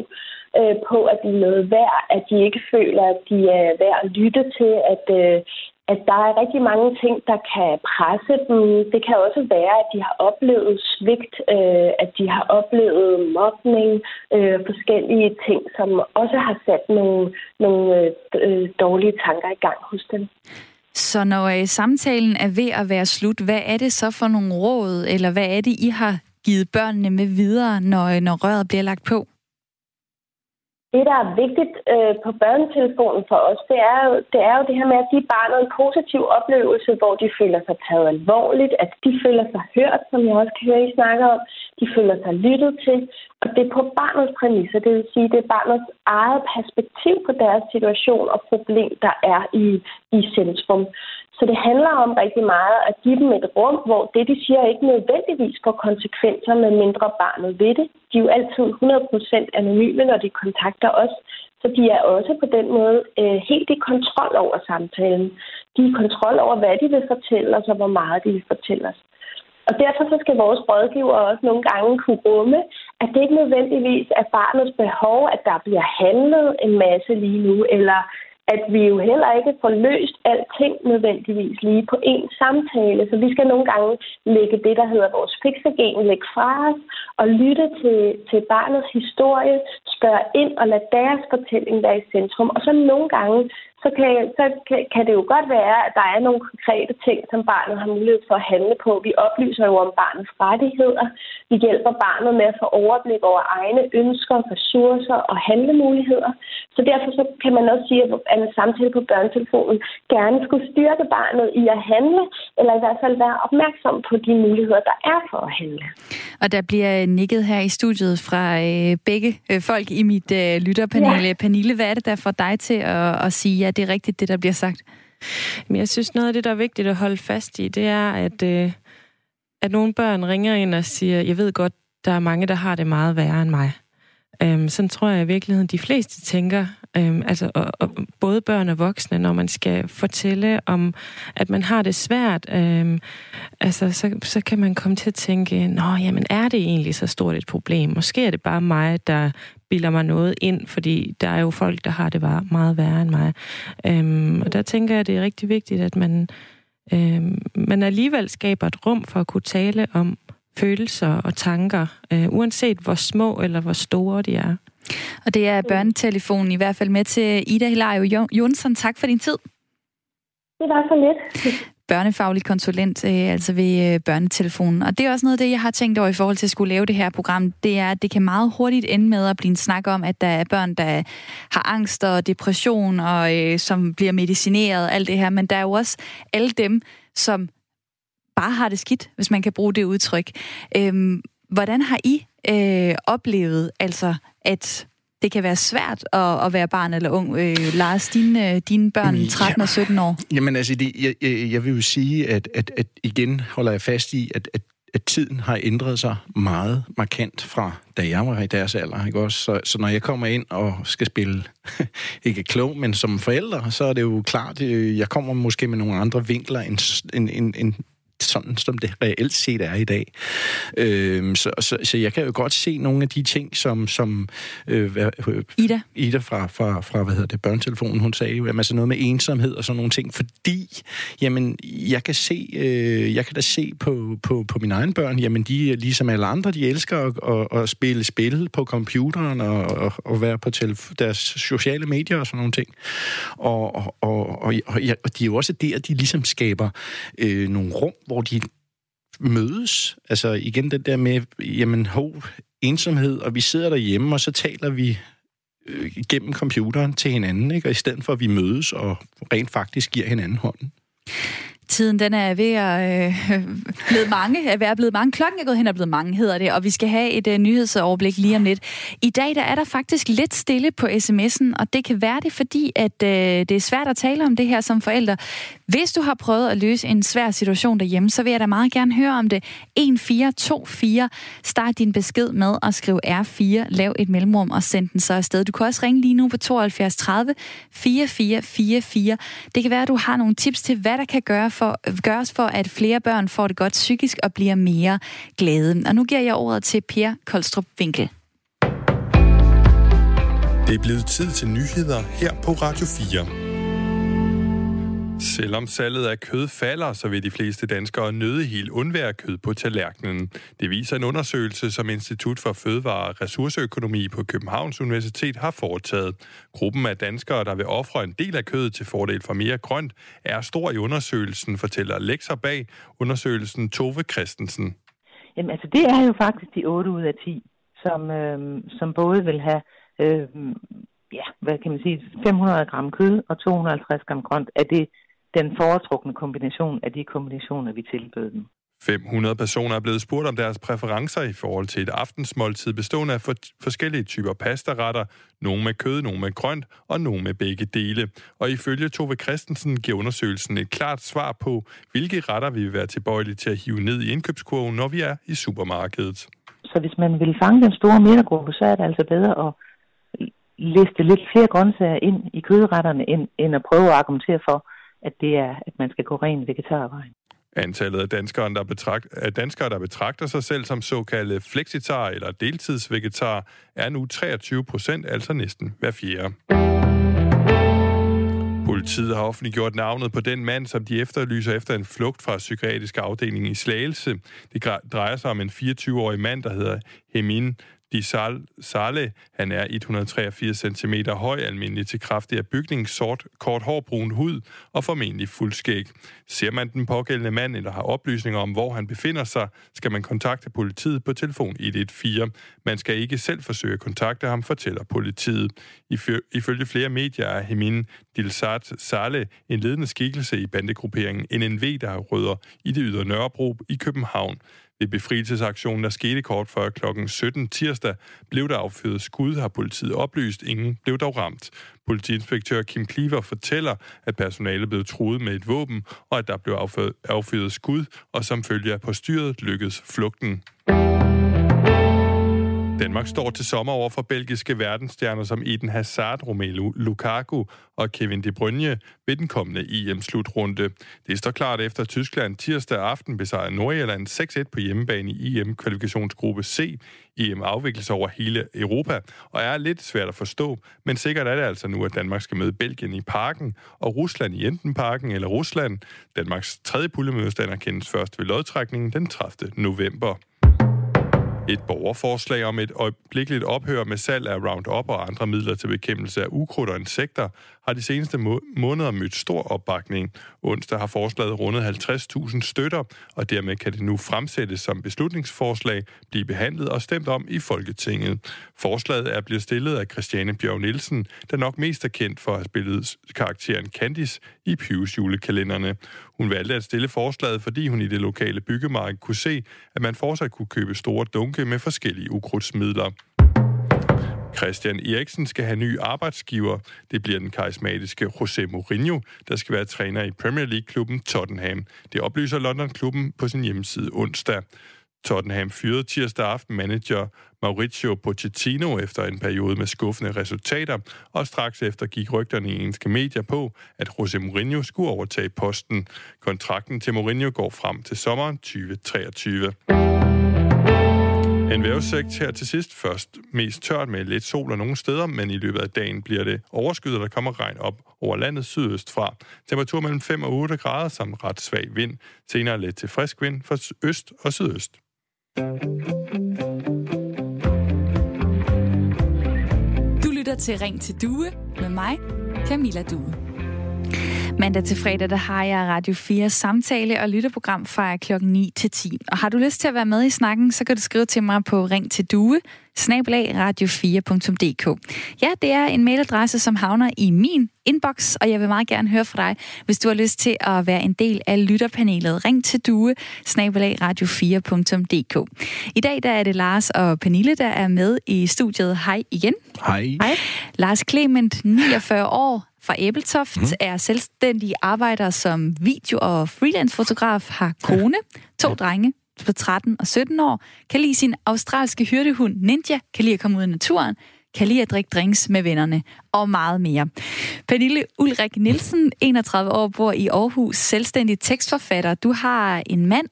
Speaker 7: øh, på, at de er noget værd, at de ikke føler, at de er værd at lytte til, at, øh, at der er rigtig mange ting, der kan presse dem. Det kan også være, at de har oplevet svigt, øh, at de har oplevet mobning, øh, forskellige ting, som også har sat nogle, nogle øh, øh dårlige tanker i gang hos dem.
Speaker 2: Så når øh, samtalen er ved at være slut, hvad er det så for nogle råd, eller hvad er det, I har givet børnene med videre, når, øh, når røret bliver lagt på?
Speaker 7: Det, der er vigtigt øh, på børnetelefonen for os, det er, jo, det er jo det her med at give barnet en positiv oplevelse, hvor de føler sig taget alvorligt, at de føler sig hørt, som jeg også kan høre, I snakker om. De føler sig lyttet til, og det er på barnets præmisser, det vil sige, det er barnets eget perspektiv på deres situation og problem, der er i, i centrum. Så det handler om rigtig meget at give dem et rum, hvor det, de siger, ikke nødvendigvis får konsekvenser, med mindre barnet ved det. De er jo altid 100% anonyme, når de kontakter os, så de er også på den måde øh, helt i kontrol over samtalen. De er i kontrol over, hvad de vil fortælle os, og hvor meget de vil fortælle os. Og derfor så skal vores rådgiver også nogle gange kunne rumme, at det ikke nødvendigvis er barnets behov, at der bliver handlet en masse lige nu, eller at vi jo heller ikke får løst alting nødvendigvis lige på én samtale. Så vi skal nogle gange lægge det, der hedder vores fixagen, lægge fra os og lytte til, til barnets historie, spørge ind og lade deres fortælling være i centrum. Og så nogle gange så, kan, så kan, kan det jo godt være, at der er nogle konkrete ting, som barnet har mulighed for at handle på. Vi oplyser jo om barnets rettigheder. Vi hjælper barnet med at få overblik over egne ønsker, ressourcer og handlemuligheder. Så derfor så kan man også sige, at en samtale på børnetelefonen gerne skulle styrke barnet i at handle, eller i hvert fald være opmærksom på de muligheder, der er for at handle.
Speaker 2: Og der bliver nikket her i studiet fra øh, begge øh, folk i mit øh, lytterpanel. Ja. Pernille, hvad er det, der får dig til at, at sige, at det er rigtigt, det der bliver sagt?
Speaker 3: Men jeg synes, noget af det, der er vigtigt at holde fast i, det er, at, øh, at nogle børn ringer ind og siger, jeg ved godt, der er mange, der har det meget værre end mig. Øhm, sådan tror jeg i virkeligheden, de fleste tænker, øhm, altså og, og både børn og voksne, når man skal fortælle om, at man har det svært, øhm, altså så, så kan man komme til at tænke, nå, jamen er det egentlig så stort et problem? Måske er det bare mig, der bilder mig noget ind, fordi der er jo folk, der har det bare meget værre end mig. Øhm, og der tænker jeg, at det er rigtig vigtigt, at man, øhm, man alligevel skaber et rum for at kunne tale om følelser og tanker, øh, uanset hvor små eller hvor store de er.
Speaker 2: Og det er børnetelefonen i hvert fald med til Ida Hilario Jonsson. Tak for din tid.
Speaker 7: Det var så lidt
Speaker 2: børnefaglig konsulent, øh, altså ved øh, børnetelefonen. Og det er også noget af det, jeg har tænkt over i forhold til at skulle lave det her program. Det er, at det kan meget hurtigt ende med at blive en snak om, at der er børn, der har angst og depression, og øh, som bliver medicineret, alt det her. Men der er jo også alle dem, som bare har det skidt, hvis man kan bruge det udtryk. Øhm, hvordan har I øh, oplevet, altså, at det kan være svært at, at være barn eller ung. Øh, Lars, dine, dine børn 13 og 17 år.
Speaker 4: Jamen altså, det, jeg, jeg, jeg vil jo sige, at, at, at igen holder jeg fast i, at, at at tiden har ændret sig meget markant fra, da jeg var i deres alder. Ikke også? Så, så når jeg kommer ind og skal spille, ikke klog, men som forælder, så er det jo klart, øh, jeg kommer måske med nogle andre vinkler end, end, end, end sådan, som det reelt set er i dag. Øh, så, så, så jeg kan jo godt se nogle af de ting, som, som øh,
Speaker 2: øh, Ida,
Speaker 4: Ida fra, fra, fra hvad hedder det, børnetelefonen, hun sagde jo, altså noget med ensomhed og sådan nogle ting, fordi, jamen, jeg kan se, øh, jeg kan da se på, på, på mine egne børn, jamen, de er ligesom alle andre, de elsker at, at, at spille spil på computeren og, og, og være på telef- deres sociale medier og sådan nogle ting. Og, og, og, og, og, og de er jo også der, de ligesom skaber øh, nogle rum, hvor de mødes. Altså igen den der med, jamen ho, ensomhed, og vi sidder derhjemme, og så taler vi øh, gennem computeren til hinanden, ikke? og i stedet for at vi mødes og rent faktisk giver hinanden hånden.
Speaker 2: Tiden den er ved at øh, blive mange, er ved at blive mange. Klokken er gået hen og blevet mange, hedder det, og vi skal have et øh, nyhedsoverblik lige om lidt. I dag der er der faktisk lidt stille på sms'en, og det kan være det, fordi at øh, det er svært at tale om det her som forældre. Hvis du har prøvet at løse en svær situation derhjemme, så vil jeg da meget gerne høre om det. 1424. Start din besked med at skrive R4, lav et mellemrum og send den så afsted. Du kan også ringe lige nu på 72 30 4444. Det kan være, at du har nogle tips til, hvad der kan gøre for, gøres for, at flere børn får det godt psykisk og bliver mere glade. Og nu giver jeg ordet til Per Koldstrup Winkel.
Speaker 1: Det er blevet tid til nyheder her på Radio 4. Selvom salget af kød falder, så vil de fleste danskere nøde helt undvære kød på tallerkenen. Det viser en undersøgelse, som Institut for Fødevare og Ressourceøkonomi på Københavns Universitet har foretaget. Gruppen af danskere, der vil ofre en del af kødet til fordel for mere grønt, er stor i undersøgelsen, fortæller lektor bag undersøgelsen Tove Christensen.
Speaker 8: Jamen altså, det er jo faktisk de 8 ud af 10, som, øh, som både vil have øh, ja, hvad kan man sige, 500 gram kød og 250 gram grønt. Er det den foretrukne kombination af de kombinationer, vi tilbød dem.
Speaker 1: 500 personer er blevet spurgt om deres præferencer i forhold til et aftensmåltid bestående af for forskellige typer pastaretter, nogle med kød, nogle med grønt og nogle med begge dele. Og ifølge Tove Christensen giver undersøgelsen et klart svar på, hvilke retter vi vil være tilbøjelige til at hive ned i indkøbskurven, når vi er i supermarkedet.
Speaker 8: Så hvis man vil fange den store midtergruppe, så er det altså bedre at liste lidt flere grøntsager ind i kødretterne, end, end at prøve at argumentere for, at det er, at man skal gå ren vegetarvejen.
Speaker 1: Antallet af danskere, der, betragt, af danskere, der betragter sig selv som såkaldte flexitar eller deltidsvegetar, er nu 23 procent, altså næsten hver fjerde. Politiet har offentliggjort navnet på den mand, som de efterlyser efter en flugt fra psykiatrisk afdeling i Slagelse. Det drejer sig om en 24-årig mand, der hedder Hemin Di Sale, han er 183 cm høj, almindelig til kraftig af bygning, sort, kort hårbrun hud og formentlig fuldskæg. Ser man den pågældende mand eller har oplysninger om, hvor han befinder sig, skal man kontakte politiet på telefon 114. Man skal ikke selv forsøge at kontakte ham, fortæller politiet. Ifølge flere medier er Hemin Dilsat Sale en ledende skikkelse i bandegrupperingen NNV, der har rødder i det ydre Nørrebro i København. Ved befrielsesaktionen, der skete kort før kl. 17 tirsdag, blev der affyret skud, har politiet oplyst. Ingen blev dog ramt. Politiinspektør Kim Cleaver fortæller, at personalet blev truet med et våben, og at der blev affyret skud, og som følge af postyret lykkedes flugten. Danmark står til sommer over for belgiske verdensstjerner som Eden Hazard, Romelu Lukaku og Kevin De Bruyne ved den kommende EM-slutrunde. Det står klart efter Tyskland tirsdag aften besejrede Nordjylland 6-1 på hjemmebane i EM-kvalifikationsgruppe C. EM afvikles over hele Europa og er lidt svært at forstå, men sikkert er det altså nu, at Danmark skal møde Belgien i parken og Rusland i enten parken eller Rusland. Danmarks tredje pullemodstander kendes først ved lodtrækningen den 30. november. Et borgerforslag om et øjeblikkeligt ophør med salg af Roundup og andre midler til bekæmpelse af ukrudt og insekter har de seneste må- måneder mødt stor opbakning. Onsdag har forslaget rundet 50.000 støtter, og dermed kan det nu fremsættes som beslutningsforslag, blive behandlet og stemt om i Folketinget. Forslaget er blevet stillet af Christiane Bjørn Nielsen, der nok mest er kendt for at have spillet karakteren Candice i Pius julekalenderne. Hun valgte at stille forslaget, fordi hun i det lokale byggemarked kunne se, at man fortsat kunne købe store dunke med forskellige ukrudtsmidler. Christian Eriksen skal have ny arbejdsgiver. Det bliver den karismatiske José Mourinho, der skal være træner i Premier League-klubben Tottenham. Det oplyser London-klubben på sin hjemmeside onsdag. Tottenham fyrede tirsdag aften manager Mauricio Pochettino efter en periode med skuffende resultater, og straks efter gik rygterne i engelske medier på, at Jose Mourinho skulle overtage posten. Kontrakten til Mourinho går frem til sommeren 2023. En vejrudsigt her til sidst. Først mest tørt med lidt sol og nogle steder, men i løbet af dagen bliver det overskyet, og der kommer regn op over landet sydøst fra. Temperatur mellem 5 og 8 grader samt ret svag vind. Senere lidt til frisk vind fra øst og sydøst.
Speaker 2: Du lytter til Ring til Due med mig, Camilla Due. Mandag til fredag, der har jeg Radio 4 samtale og lytterprogram fra klokken 9 til 10. Og har du lyst til at være med i snakken, så kan du skrive til mig på Ring til Due, snabelag radio4.dk. Ja, det er en mailadresse, som havner i min inbox, og jeg vil meget gerne høre fra dig, hvis du har lyst til at være en del af lytterpanelet. Ring til due, snabelag radio4.dk. I dag der er det Lars og Pernille, der er med i studiet. Hej igen.
Speaker 4: Hej.
Speaker 2: Hej. Lars Clement, 49 år, fra Æbeltoft, mm. er selvstændig arbejder som video- og freelance-fotograf, har kone, to drenge på 13 og 17 år, kan lide sin australske hyrdehund Ninja, kan lide at komme ud i naturen, kan lide at drikke drinks med vennerne og meget mere. Pernille Ulrik Nielsen, 31 år, bor i Aarhus, selvstændig tekstforfatter. Du har en mand,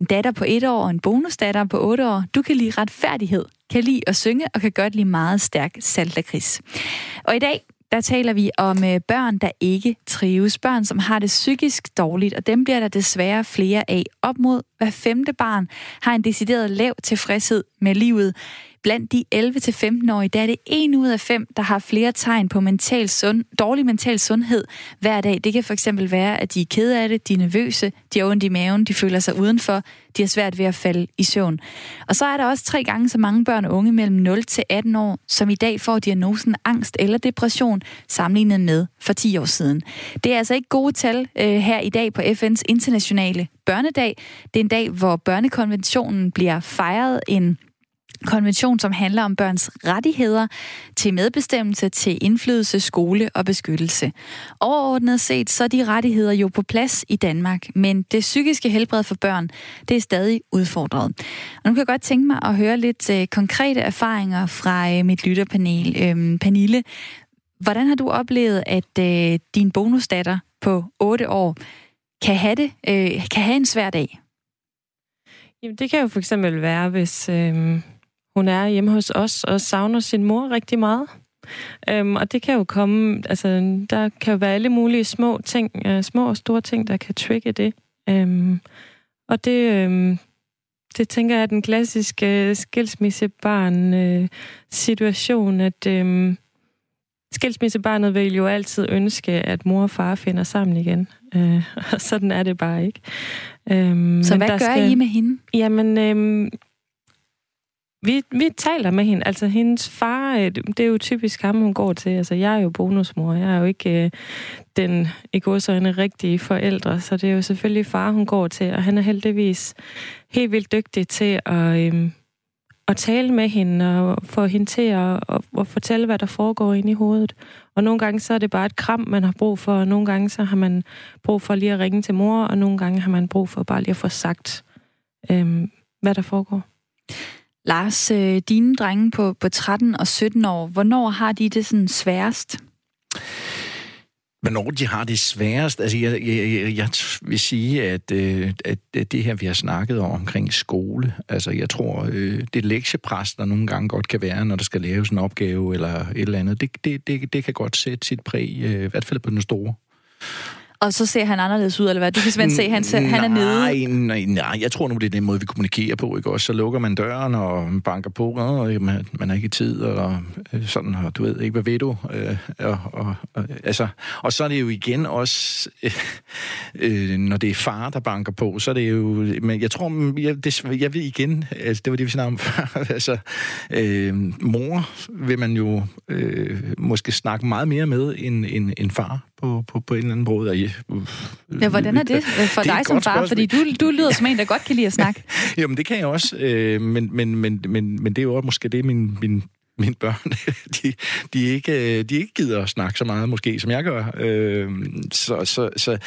Speaker 2: en datter på et år og en bonusdatter på 8 år. Du kan lide retfærdighed, kan lide at synge og kan godt lide meget stærk saltlakrids. Og i dag, der taler vi om øh, børn, der ikke trives. Børn, som har det psykisk dårligt, og dem bliver der desværre flere af. Op mod hver femte barn har en decideret lav tilfredshed med livet. Blandt de 11-15-årige, der er det en ud af fem, der har flere tegn på mental sund, dårlig mental sundhed hver dag. Det kan for eksempel være, at de er kede af det, de er nervøse, de har ondt i maven, de føler sig udenfor, de har svært ved at falde i søvn. Og så er der også tre gange så mange børn og unge mellem 0 til 18 år, som i dag får diagnosen angst eller depression, sammenlignet med for 10 år siden. Det er altså ikke gode tal øh, her i dag på FN's internationale børnedag. Det er en dag, hvor børnekonventionen bliver fejret en konvention, som handler om børns rettigheder til medbestemmelse, til indflydelse, skole og beskyttelse. Overordnet set, så er de rettigheder jo på plads i Danmark, men det psykiske helbred for børn, det er stadig udfordret. Og nu kan jeg godt tænke mig at høre lidt øh, konkrete erfaringer fra øh, mit lytterpanel. Uh, Pernille, hvordan har du oplevet, at øh, din bonusdatter på 8 år kan have, det, øh, kan have en svær dag?
Speaker 3: Jamen, det kan jo for eksempel være, hvis... Øh hun er hjemme hos os og savner sin mor rigtig meget. Øhm, og det kan jo komme, altså der kan jo være alle mulige små ting, øh, små og store ting, der kan trigge det. Øhm, og det, øhm, det tænker jeg er den klassiske skilsmissebarn-situation, øh, at øhm, skilsmissebarnet vil jo altid ønske, at mor og far finder sammen igen. Øh, og sådan er det bare ikke.
Speaker 2: Øhm, Så hvad gør skal, I med hende?
Speaker 3: Jamen, øhm, vi, vi taler med hende. Altså, hendes far, øh, det er jo typisk ham, hun går til. Altså, jeg er jo bonusmor. Jeg er jo ikke øh, den, i godsøjne, rigtige forældre. Så det er jo selvfølgelig far, hun går til. Og han er heldigvis helt vildt dygtig til at, øh, at tale med hende og få hende til at, og, og fortælle, hvad der foregår inde i hovedet. Og nogle gange så er det bare et kram, man har brug for, og nogle gange så har man brug for lige at ringe til mor, og nogle gange har man brug for bare lige at få sagt, øh, hvad der foregår.
Speaker 2: Lars, øh, dine drenge på, på 13 og 17 år, hvornår har de det sådan sværest?
Speaker 4: Hvornår de har det sværest? Altså, jeg, jeg, jeg, vil sige, at, øh, at det her, vi har snakket om omkring skole, altså jeg tror, øh, det lektiepres, der nogle gange godt kan være, når der skal laves en opgave eller et eller andet, det, det, det, det kan godt sætte sit præg, øh, i hvert fald på den store
Speaker 2: og så ser han anderledes ud, eller hvad? Du kan simpelthen se, at han, ser, han er nede.
Speaker 4: Nej, nej, jeg tror nu, det er den måde, vi kommunikerer på, ikke også? Så lukker man døren og banker på, og man, man har ikke tid, og øh, sådan, og du ved ikke, hvad ved du? Øh, og, og, og, altså, og så er det jo igen også, øh, øh, når det er far, der banker på, så er det jo, men jeg tror, jeg, det, jeg ved igen, altså, det var det, vi snakkede om før, altså, øh, mor vil man jo øh, måske snakke meget mere med end, end, end far på, på, på en eller anden måde.
Speaker 2: Uh, ja, hvordan er det for det dig som far? Spørgsmål. Fordi du, du lyder som en, der godt kan lide at snakke.
Speaker 4: Jamen, det kan jeg også. Øh, men, men, men, men, men det er jo også måske det, min, min mine børn, de, de, ikke, de ikke gider at snakke så meget, måske, som jeg gør. Øh, så så, så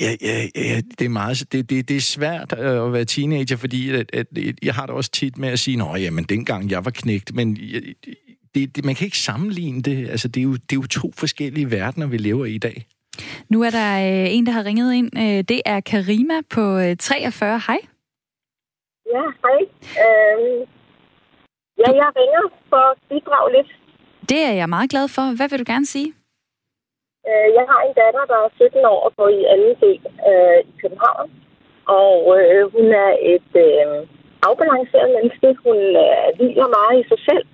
Speaker 4: ja, ja, ja, det er meget, det, det, det er svært at være teenager, fordi at, at, jeg har det også tit med at sige, nå, jamen, dengang jeg var knægt, men det, det, man kan ikke sammenligne det. Altså, det er, jo, det er jo to forskellige verdener, vi lever i i dag.
Speaker 2: Nu er der øh, en, der har ringet ind. Øh, det er Karima på øh, 43. Hej.
Speaker 9: Ja, hej. Øh, ja, jeg ringer for at bidrage lidt.
Speaker 2: Det er jeg meget glad for. Hvad vil du gerne sige?
Speaker 9: Øh, jeg har en datter, der er 17 år og går i anden del øh, i København. Og øh, hun er et øh, afbalanceret menneske. Hun øh, hviler meget i sig selv.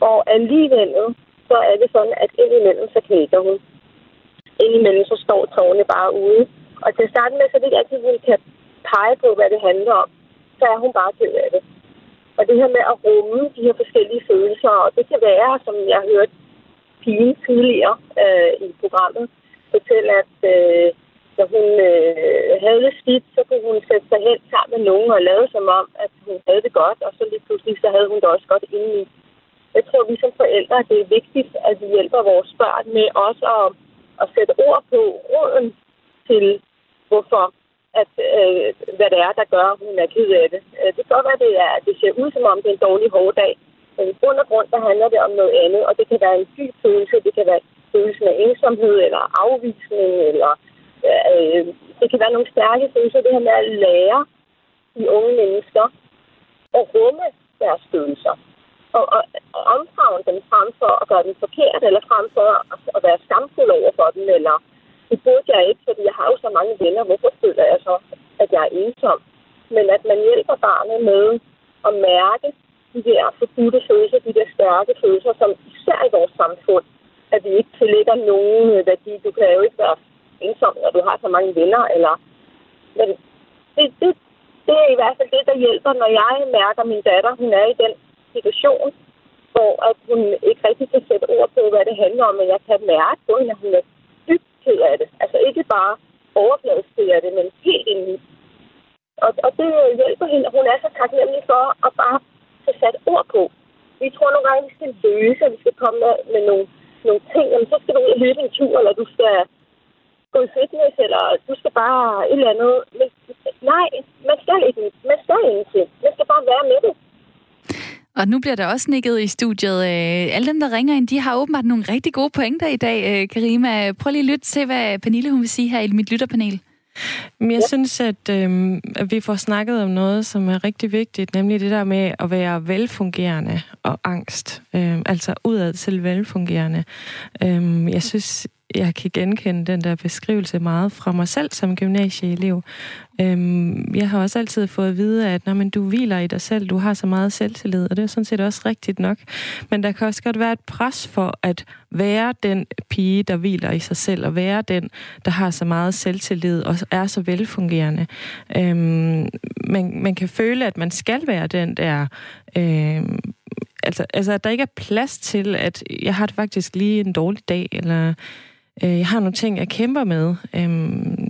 Speaker 9: Og alligevel så er det sådan, at indimellem så knækker hun. Indimellem så står tårne bare ude. Og til at starte med, så er det ikke altid, hun kan pege på, hvad det handler om. Så er hun bare ked af det. Og det her med at rumme de her forskellige følelser, og det kan være, som jeg hørte pigen tidligere øh, i programmet, fortælle, at øh, når hun øh, havde det skidt, så kunne hun sætte sig hen sammen med nogen og lave som om, at hun havde det godt, og så lige pludselig så havde hun det også godt indeni. Jeg tror, vi som forældre, at det er vigtigt, at vi hjælper vores børn med også at, at sætte ord på råden til, hvorfor at, øh, hvad det er, der gør, at hun er ked af det. Øh, det kan godt være, at det, er, at det ser ud, som om det er en dårlig hårdag, men i bund og grund, der handler det om noget andet, og det kan være en dyb følelse, det kan være følelsen af ensomhed, eller afvisning, eller øh, det kan være nogle stærke følelser, det her med at lære de unge mennesker at rumme deres følelser og, og, og omfavne dem frem for at gøre dem forkert, eller frem for at, at være skamfuld over for dem, eller det burde jeg ikke, fordi jeg har jo så mange venner, hvorfor føler jeg så, at jeg er ensom? Men at man hjælper barnet med at mærke de der forbudte følelser, de der stærke følelser, som især i vores samfund, at vi ikke tillægger nogen øh, værdi. Du kan jo ikke være ensom, når du har så mange venner, eller... Men det, det, det er i hvert fald det, der hjælper, når jeg mærker, min datter, hun er i den situation, hvor at hun ikke rigtig kan sætte ord på, hvad det handler om, men jeg kan mærke på hende, at hun er dybt ked af det. Altså ikke bare overfladisk ked af det, men helt indeni. Og, og det hjælper hende, hun er så taknemmelig for at bare få sat ord på. Vi tror nogle gange, at vi skal løse, at vi skal komme med, med nogle, nogle ting. Jamen, så skal du ud og løbe en tur, eller du skal gå i fitness, eller du skal bare et eller andet. Men nej, man skal ikke. Man skal ingenting. Man skal bare være med det.
Speaker 2: Og nu bliver der også nikket i studiet. Øh, alle dem, der ringer ind, de har åbenbart nogle rigtig gode pointer i dag, øh, Karima. Prøv lige at lytte til, hvad Pernille hun vil sige her i mit lytterpanel.
Speaker 3: Jeg synes, at, øh, at vi får snakket om noget, som er rigtig vigtigt, nemlig det der med at være velfungerende og angst. Øh, altså udad til velfungerende. Øh, jeg synes, jeg kan genkende den der beskrivelse meget fra mig selv som gymnasieelev. Øhm, jeg har også altid fået at vide, at når man, du hviler i dig selv, du har så meget selvtillid, og det er sådan set også rigtigt nok. Men der kan også godt være et pres for at være den pige, der hviler i sig selv, og være den, der har så meget selvtillid og er så velfungerende. Øhm, man, man kan føle, at man skal være den der... Øhm, altså, altså, at der ikke er plads til, at jeg har det faktisk lige en dårlig dag, eller øh, jeg har nogle ting, jeg kæmper med. Øhm,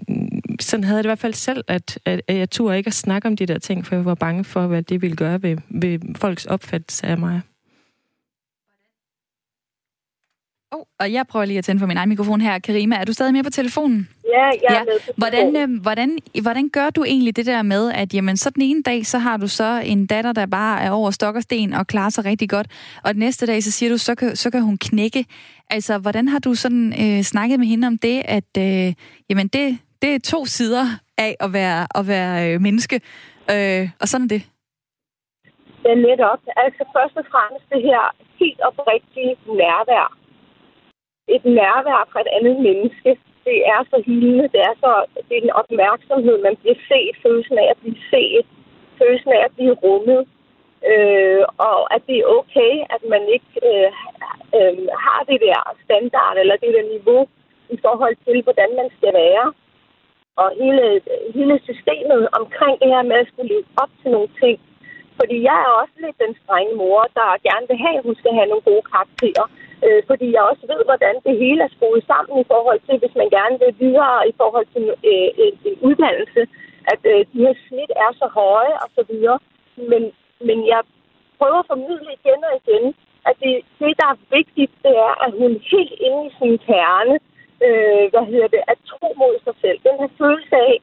Speaker 3: sådan havde jeg det i hvert fald selv, at, at, at jeg turde ikke at snakke om de der ting, for jeg var bange for, hvad det ville gøre ved, ved folks opfattelse af mig.
Speaker 2: Oh, og jeg prøver lige at tænde for min egen mikrofon her. Karima, er du stadig med på telefonen?
Speaker 9: Ja, jeg er ja. med på
Speaker 2: hvordan, øh, hvordan, hvordan gør du egentlig det der med, at jamen, så den ene dag, så har du så en datter, der bare er over stok og sten og klarer sig rigtig godt, og den næste dag, så siger du, så kan, så kan hun knække. Altså, hvordan har du sådan øh, snakket med hende om det, at øh, jamen, det, det er to sider af at være, at være øh, menneske, øh, og sådan er det?
Speaker 9: Ja, netop. Altså først og fremmest det her helt oprigtige nærvær. Et nærvær fra et andet menneske. Det er så hilende, det er så det er en opmærksomhed, man bliver set, følelsen af at blive set, følelsen af at blive rummet, øh, og at det er okay, at man ikke øh, øh, har det der standard eller det der niveau i forhold til, hvordan man skal være og hele, hele systemet omkring det her med at skulle leve op til nogle ting. Fordi jeg er også lidt den strenge mor, der gerne vil have, at hun skal have nogle gode karakterer. Øh, fordi jeg også ved, hvordan det hele er skruet sammen i forhold til, hvis man gerne vil videre i forhold til øh, en, en uddannelse, at øh, de her snit er så høje og så videre. Men, men jeg prøver at formidle igen og igen, at det, det, der er vigtigt, det er, at hun helt inde i sin kerne, øh, hvad hedder det, at tro mod sig selv. Den her følelse af,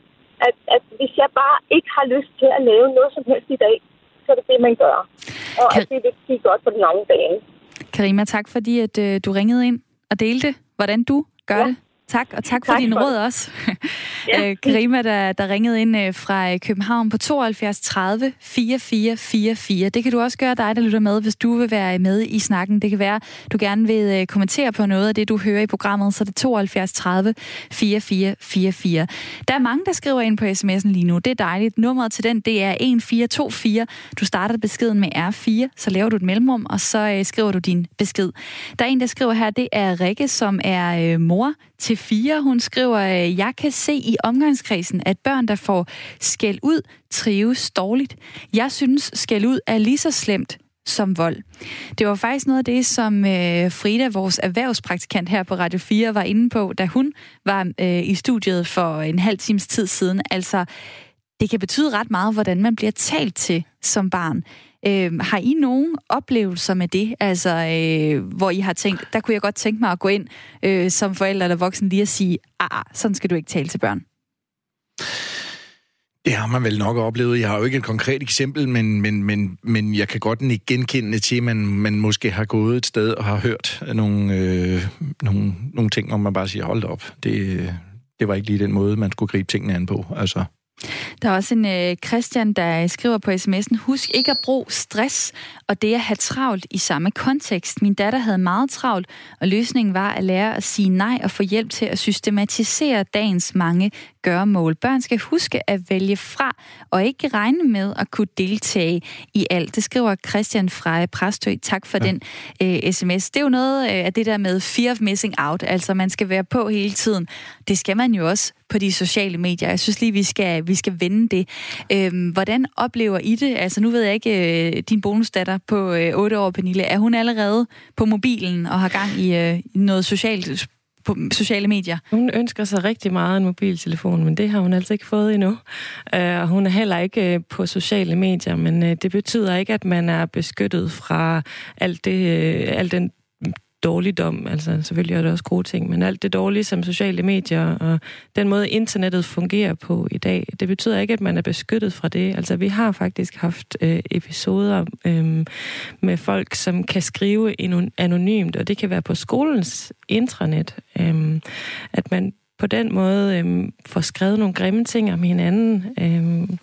Speaker 9: at, at hvis jeg bare ikke har lyst til at lave noget som helst i dag, så er det det, man gør. Og kan... at det vil sige godt på den lange bane.
Speaker 2: Karima, tak fordi at, øh, du ringede ind og delte, hvordan du gør ja. det. Tak, og tak for tak din for råd også. Ja. Øh, Karima, der, der ringede ind øh, fra øh, København på 72 30 44 44. Det kan du også gøre dig, der lytter med, hvis du vil være med i snakken. Det kan være, du gerne vil kommentere på noget af det, du hører i programmet, så det er 72 30 44 44. Der er mange, der skriver ind på sms'en lige nu. Det er dejligt. Nummeret til den, det er 1424. Du starter beskeden med R4, så laver du et mellemrum, og så skriver du din besked. Der er en, der skriver her, det er Rikke, som er mor til 4 Hun skriver, øh, jeg kan se i omgangskredsen, at børn, der får skæld ud, trives dårligt. Jeg synes, skæld ud er lige så slemt som vold. Det var faktisk noget af det, som øh, Frida, vores erhvervspraktikant her på Radio 4, var inde på, da hun var øh, i studiet for en halv times tid siden. Altså, det kan betyde ret meget, hvordan man bliver talt til som barn. Øh, har I nogen oplevelser med det, altså øh, hvor I har tænkt, der kunne jeg godt tænke mig at gå ind øh, som forældre eller voksen lige at sige, ah, ah, sådan skal du ikke tale til børn?
Speaker 4: Det har man vel nok oplevet. Jeg har jo ikke et konkret eksempel, men, men, men, men jeg kan godt ikke genkende til, at man, man måske har gået et sted og har hørt nogle, øh, nogle, nogle ting, om man bare siger, hold op, det, det var ikke lige den måde, man skulle gribe tingene an på. Altså,
Speaker 2: der er også en øh, Christian, der skriver på sms'en, husk ikke at bruge stress og det at have travlt i samme kontekst. Min datter havde meget travlt, og løsningen var at lære at sige nej og få hjælp til at systematisere dagens mange gøremål. Børn skal huske at vælge fra og ikke regne med at kunne deltage i alt. Det skriver Christian fra Præstø. Tak for ja. den øh, sms. Det er jo noget øh, af det der med fear of missing out, altså man skal være på hele tiden. Det skal man jo også på de sociale medier. Jeg synes lige, vi skal, vi skal vende det. Øhm, hvordan oplever I det? Altså nu ved jeg ikke, øh, din bonusdatter på øh, 8 år, Pernille, er hun allerede på mobilen og har gang i øh, noget socialt på sociale medier?
Speaker 3: Hun ønsker sig rigtig meget en mobiltelefon, men det har hun altså ikke fået endnu. Uh, hun er heller ikke uh, på sociale medier, men uh, det betyder ikke, at man er beskyttet fra alt det, alt al den dårligdom. Altså selvfølgelig er der også gode ting, men alt det dårlige som sociale medier og den måde internettet fungerer på i dag, det betyder ikke, at man er beskyttet fra det. Altså vi har faktisk haft øh, episoder øh, med folk, som kan skrive anonymt, og det kan være på skolens intranet, øh, at man på den måde øh, får skrevet nogle grimme ting om hinanden. Øh,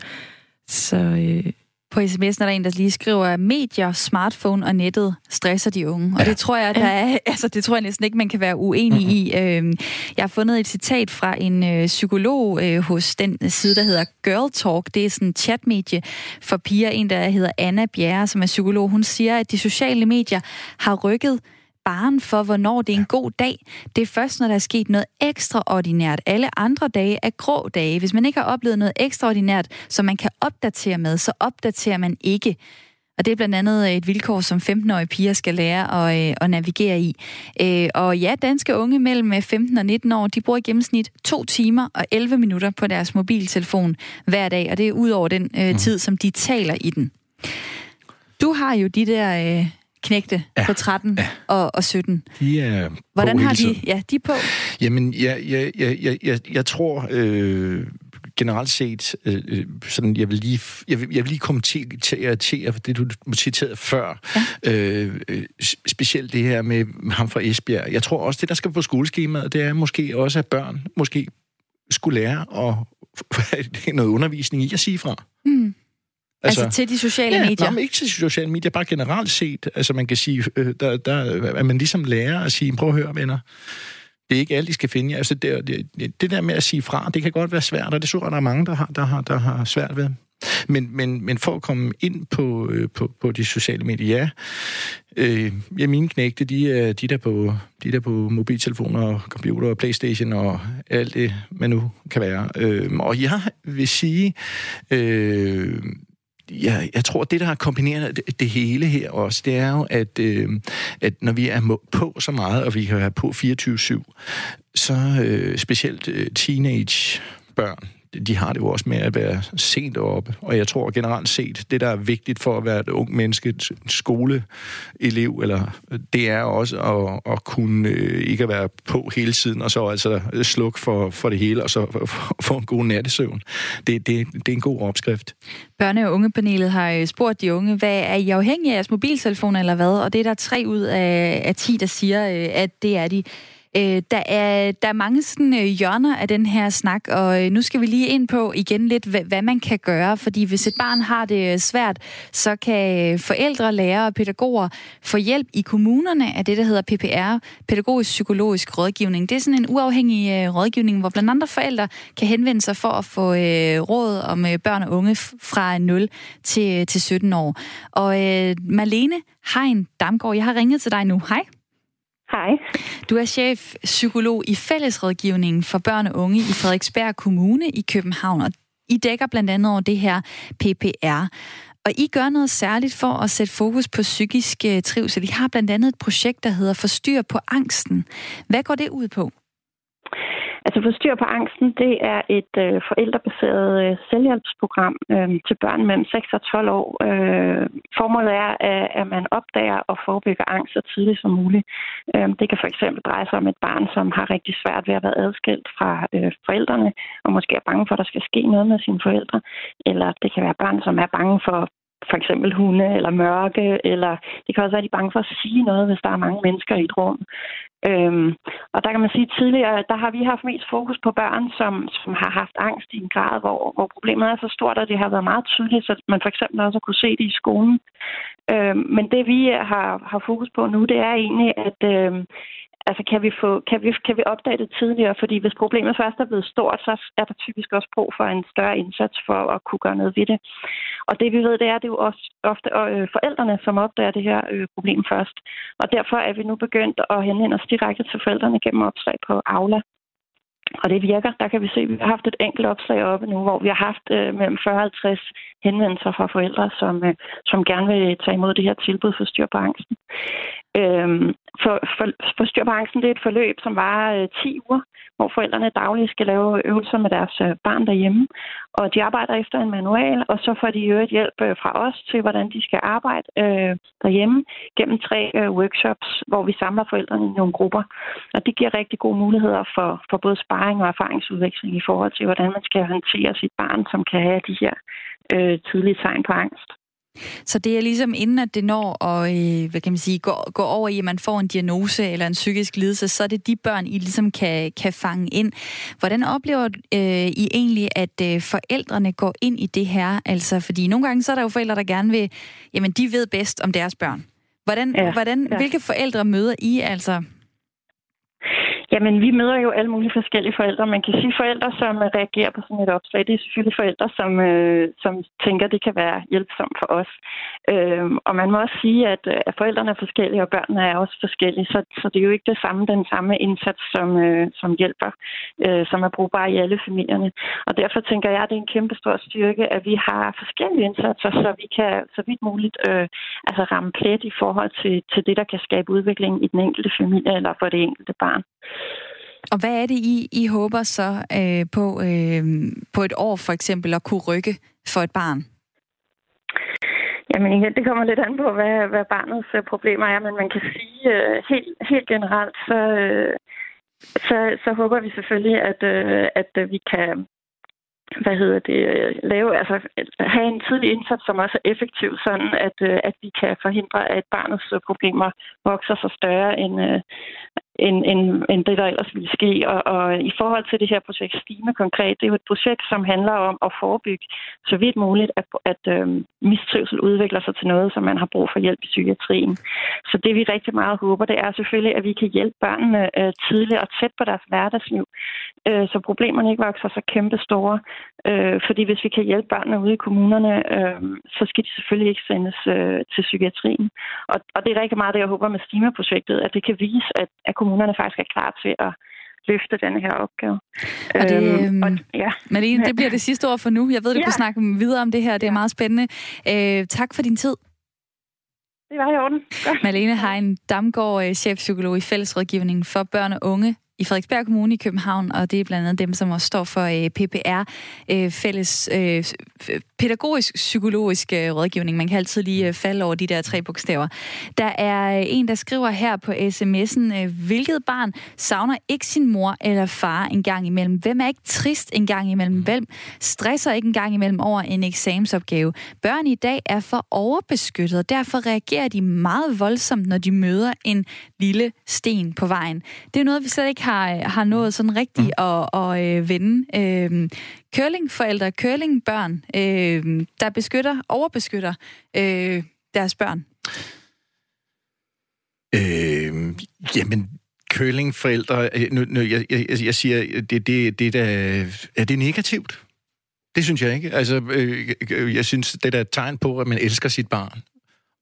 Speaker 3: så øh,
Speaker 2: på sms'en er der en, der lige skriver, at medier, smartphone og nettet stresser de unge. Og det tror jeg, der er, altså, det tror jeg næsten ikke, man kan være uenig i. Øhm, jeg har fundet et citat fra en øh, psykolog øh, hos den side, der hedder Girl Talk. Det er sådan en chatmedie for piger. En, der hedder Anna Bjerre, som er psykolog. Hun siger, at de sociale medier har rykket baren for, hvornår det er en god dag. Det er først, når der er sket noget ekstraordinært. Alle andre dage er grå dage. Hvis man ikke har oplevet noget ekstraordinært, som man kan opdatere med, så opdaterer man ikke. Og det er blandt andet et vilkår, som 15-årige piger skal lære at, øh, at navigere i. Øh, og ja, danske unge mellem 15 og 19 år, de bruger i gennemsnit 2 timer og 11 minutter på deres mobiltelefon hver dag, og det er ud over den øh, mm. tid, som de taler i den. Du har jo de der øh, knægte ja. på 13 ja. og, og 17.
Speaker 4: De er
Speaker 2: Hvordan har de? Ja, de er på.
Speaker 4: Jamen, jeg, jeg, jeg, jeg, jeg tror... Øh, generelt set, øh, øh, sådan, jeg vil lige, jeg vil, jeg vil lige kommentere til det, du citerede før. Ja. Øh, øh specielt det her med ham fra Esbjerg. Jeg tror også, det, der skal på skoleskemaet, det er måske også, at børn måske skulle lære at noget undervisning i at sige fra.
Speaker 2: Mm. Altså, altså til de sociale
Speaker 4: ja,
Speaker 2: medier?
Speaker 4: Nej, ikke til de sociale medier, bare generelt set. Altså man kan sige, øh, der, der, at man ligesom lærer at sige, prøv at høre venner, det er ikke alle, de skal finde jer. Altså det, det, det der med at sige fra, det kan godt være svært, og det tror jeg, der er mange, der har, der har, der har svært ved. Men, men, men for at komme ind på, øh, på, på de sociale medier, ja. Øh, ja, mine knægte, de er, de der på, de der på mobiltelefoner og computer og Playstation og alt det, man nu kan være. Øh, og jeg vil sige, øh, jeg, jeg tror, det, der har kombineret det, det hele her også, det er jo, at, øh, at når vi er på så meget, og vi kan være på 24-7, så øh, specielt øh, teenage børn, de har det jo også med at være sent oppe. Og jeg tror generelt set, det der er vigtigt for at være et ung menneske, et skoleelev, eller, det er også at, at kunne øh, ikke at være på hele tiden, og så altså slukke for, for det hele, og så få en god nattesøvn. Det, det, det er en god opskrift.
Speaker 2: Børne- og ungepanelet har øh, spurgt de unge, hvad er I afhængige af jeres mobiltelefon eller hvad? Og det er der tre ud af, af ti, der siger, øh, at det er de. Øh, der, er, der er mange sådan, øh, hjørner af den her snak, og øh, nu skal vi lige ind på igen lidt, hvad, hvad man kan gøre. Fordi hvis et barn har det øh, svært, så kan øh, forældre, lærere og pædagoger få hjælp i kommunerne af det, der hedder PPR, Pædagogisk Psykologisk Rådgivning. Det er sådan en uafhængig øh, rådgivning, hvor blandt andre forældre kan henvende sig for at få øh, råd om øh, børn og unge fra 0 til, til 17 år. Og øh, Marlene Hein Damgaard, jeg har ringet til dig nu. Hej.
Speaker 10: Hej.
Speaker 2: Du er chef psykolog i fællesrådgivningen for børn og unge i Frederiksberg Kommune i København, og I dækker blandt andet over det her PPR. Og I gør noget særligt for at sætte fokus på psykisk øh, trivsel. I har blandt andet et projekt, der hedder Forstyr på angsten. Hvad går det ud på?
Speaker 10: Altså forstyr på angsten, det er et øh, forældrebaseret øh, selvhjælpsprogram øh, til børn mellem 6 og 12 år. Øh, formålet er, at, at man opdager og forebygger angst så tidligt som muligt. Øh, det kan for eksempel dreje sig om et barn, som har rigtig svært ved at være adskilt fra øh, forældrene, og måske er bange for, at der skal ske noget med sine forældre. Eller det kan være børn, som er bange for for eksempel hunde eller mørke, eller det kan også være, at de er bange for at sige noget, hvis der er mange mennesker i et rum. Øhm, og der kan man sige, at tidligere, der har vi haft mest fokus på børn, som, som har haft angst i en grad, hvor, hvor problemet er så stort, at det har været meget tydeligt, så man for eksempel også har kunne se det i skolen. Øhm, men det vi har, har fokus på nu, det er egentlig, at, øhm, altså kan vi, få, kan, vi, kan vi opdage det tidligere? Fordi hvis problemet først er blevet stort, så er der typisk også brug for en større indsats for at kunne gøre noget ved det. Og det vi ved, det er, at det er jo også ofte øh, forældrene, som opdager det her øh, problem først. Og derfor er vi nu begyndt at henvende os direkte til forældrene gennem opslag på Aula. Og det virker. Der kan vi se, at vi har haft et enkelt opslag oppe nu, hvor vi har haft øh, mellem 40 og 50 henvendelser fra forældre, som, øh, som gerne vil tage imod det her tilbud for styr på angsten. Øhm, for, for, for styr på angsten, det er et forløb, som var øh, 10 uger, hvor forældrene dagligt skal lave øvelser med deres øh, barn derhjemme. Og de arbejder efter en manual, og så får de øvrigt hjælp øh, fra os til, hvordan de skal arbejde øh, derhjemme gennem tre øh, workshops, hvor vi samler forældrene i nogle grupper. Og det giver rigtig gode muligheder for, for både sparring og erfaringsudveksling i forhold til, hvordan man skal håndtere sit barn, som kan have de her øh, tidlige tegn på angst.
Speaker 2: Så det er ligesom inden, at det når at øh, hvad kan man sige, gå, gå over i, at man får en diagnose eller en psykisk lidelse, så er det de børn, I ligesom kan, kan fange ind. Hvordan oplever øh, I egentlig, at øh, forældrene går ind i det her? Altså, fordi nogle gange så er der jo forældre, der gerne vil, jamen de ved bedst om deres børn. Hvordan, ja, hvordan, ja. Hvilke forældre møder I altså?
Speaker 10: Jamen, vi møder jo alle mulige forskellige forældre. Man kan sige forældre, som øh, reagerer på sådan et opslag. Det er selvfølgelig forældre, som, øh, som tænker, det kan være hjælpsomt for os. Øh, og man må også sige, at, øh, at forældrene er forskellige, og børnene er også forskellige. Så, så det er jo ikke det samme, den samme indsats, som, øh, som hjælper, øh, som er brugbar i alle familierne. Og derfor tænker jeg, at det er en kæmpe stor styrke, at vi har forskellige indsatser, så vi kan så vidt muligt øh, altså ramme plet i forhold til, til det, der kan skabe udvikling i den enkelte familie eller for det enkelte barn.
Speaker 2: Og hvad er det, I, I håber så øh, på, øh, på et år for eksempel at kunne rykke for et barn?
Speaker 10: Jamen igen, det kommer lidt an på, hvad, hvad barnets øh, problemer er, men man kan sige øh, helt, helt generelt, så, øh, så, så håber vi selvfølgelig, at, øh, at øh, vi kan hvad hedder det, øh, lave, altså have en tidlig indsats, som også er effektiv, sådan at, øh, at vi kan forhindre, at barnets problemer vokser sig større, end, end, end, end det, der ellers ville ske. Og, og i forhold til det her projekt Stime konkret, det er jo et projekt, som handler om at forebygge så vidt muligt, at, at øh, mistrivsel udvikler sig til noget, som man har brug for hjælp i psykiatrien. Så det vi rigtig meget håber, det er selvfølgelig, at vi kan hjælpe børnene øh, tidligt og tæt på deres hverdagsliv, øh, så problemerne ikke vokser så kæmpe store. Øh, fordi hvis vi kan hjælpe børnene ude i kommunerne, øh, så skal de selvfølgelig ikke sendes øh, til psykiatrien. Og, og det er rigtig meget det, jeg håber med Stime-projektet, at det kan vise, at, at kommunerne faktisk er klar til at løfte denne her opgave.
Speaker 2: Og det, øhm, og, ja. Malene, det bliver det sidste ord for nu. Jeg ved, du ja. kunne snakke videre om det her. Det er ja. meget spændende. Øh, tak for din tid.
Speaker 10: Det var i orden.
Speaker 2: Malene Hein Damgaard, øh, chefpsykolog i Fællesrådgivningen for børn og unge i Frederiksberg Kommune i København, og det er blandt andet dem, som også står for øh, PPR, øh, fælles øh, pædagogisk psykologisk øh, rådgivning. Man kan altid lige øh, falde over de der tre bogstaver. Der er øh, en, der skriver her på sms'en, øh, hvilket barn savner ikke sin mor eller far en gang imellem? Hvem er ikke trist en gang imellem? Hvem stresser ikke en gang imellem over en eksamensopgave? Børn i dag er for overbeskyttet, og derfor reagerer de meget voldsomt, når de møder en lille sten på vejen. Det er noget, vi slet ikke har, har nået sådan rigtigt mm. at, at øh, vende. Øh, curlingforældre, curlingbørn, øh, der beskytter, overbeskytter øh, deres børn.
Speaker 4: Øh, jamen, curlingforældre, øh, nu, nu, jeg, jeg, jeg siger, det, det, det der, er det negativt? Det synes jeg ikke. Altså, øh, jeg synes, det er et tegn på, at man elsker sit barn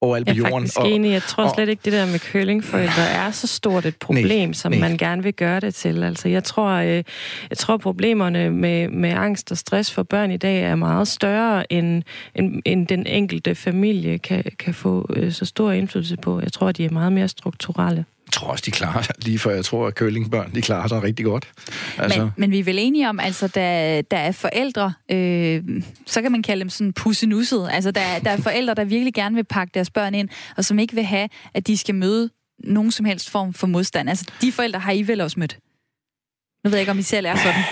Speaker 4: overalt på jorden.
Speaker 3: Jeg er faktisk og, enig. Jeg tror og, slet ikke, det der med curlingforældre er så stort et problem, nej, som nej. man gerne vil gøre det til. Altså, jeg tror, øh, jeg tror problemerne med, med angst og stress for børn i dag er meget større, end, end, end den enkelte familie kan, kan få øh, så stor indflydelse på. Jeg tror, de er meget mere strukturelle.
Speaker 4: Jeg tror også, de klarer det, lige for jeg tror, at kølingbørn, de klarer sig rigtig godt.
Speaker 2: Altså. Men, men vi er vel enige om, altså, der, der er forældre, øh, så kan man kalde dem sådan pussenusset. Altså, der, der er forældre, der virkelig gerne vil pakke deres børn ind, og som ikke vil have, at de skal møde nogen som helst form for modstand. Altså, de forældre har I vel også mødt? Nu ved jeg ikke, om I selv er sådan.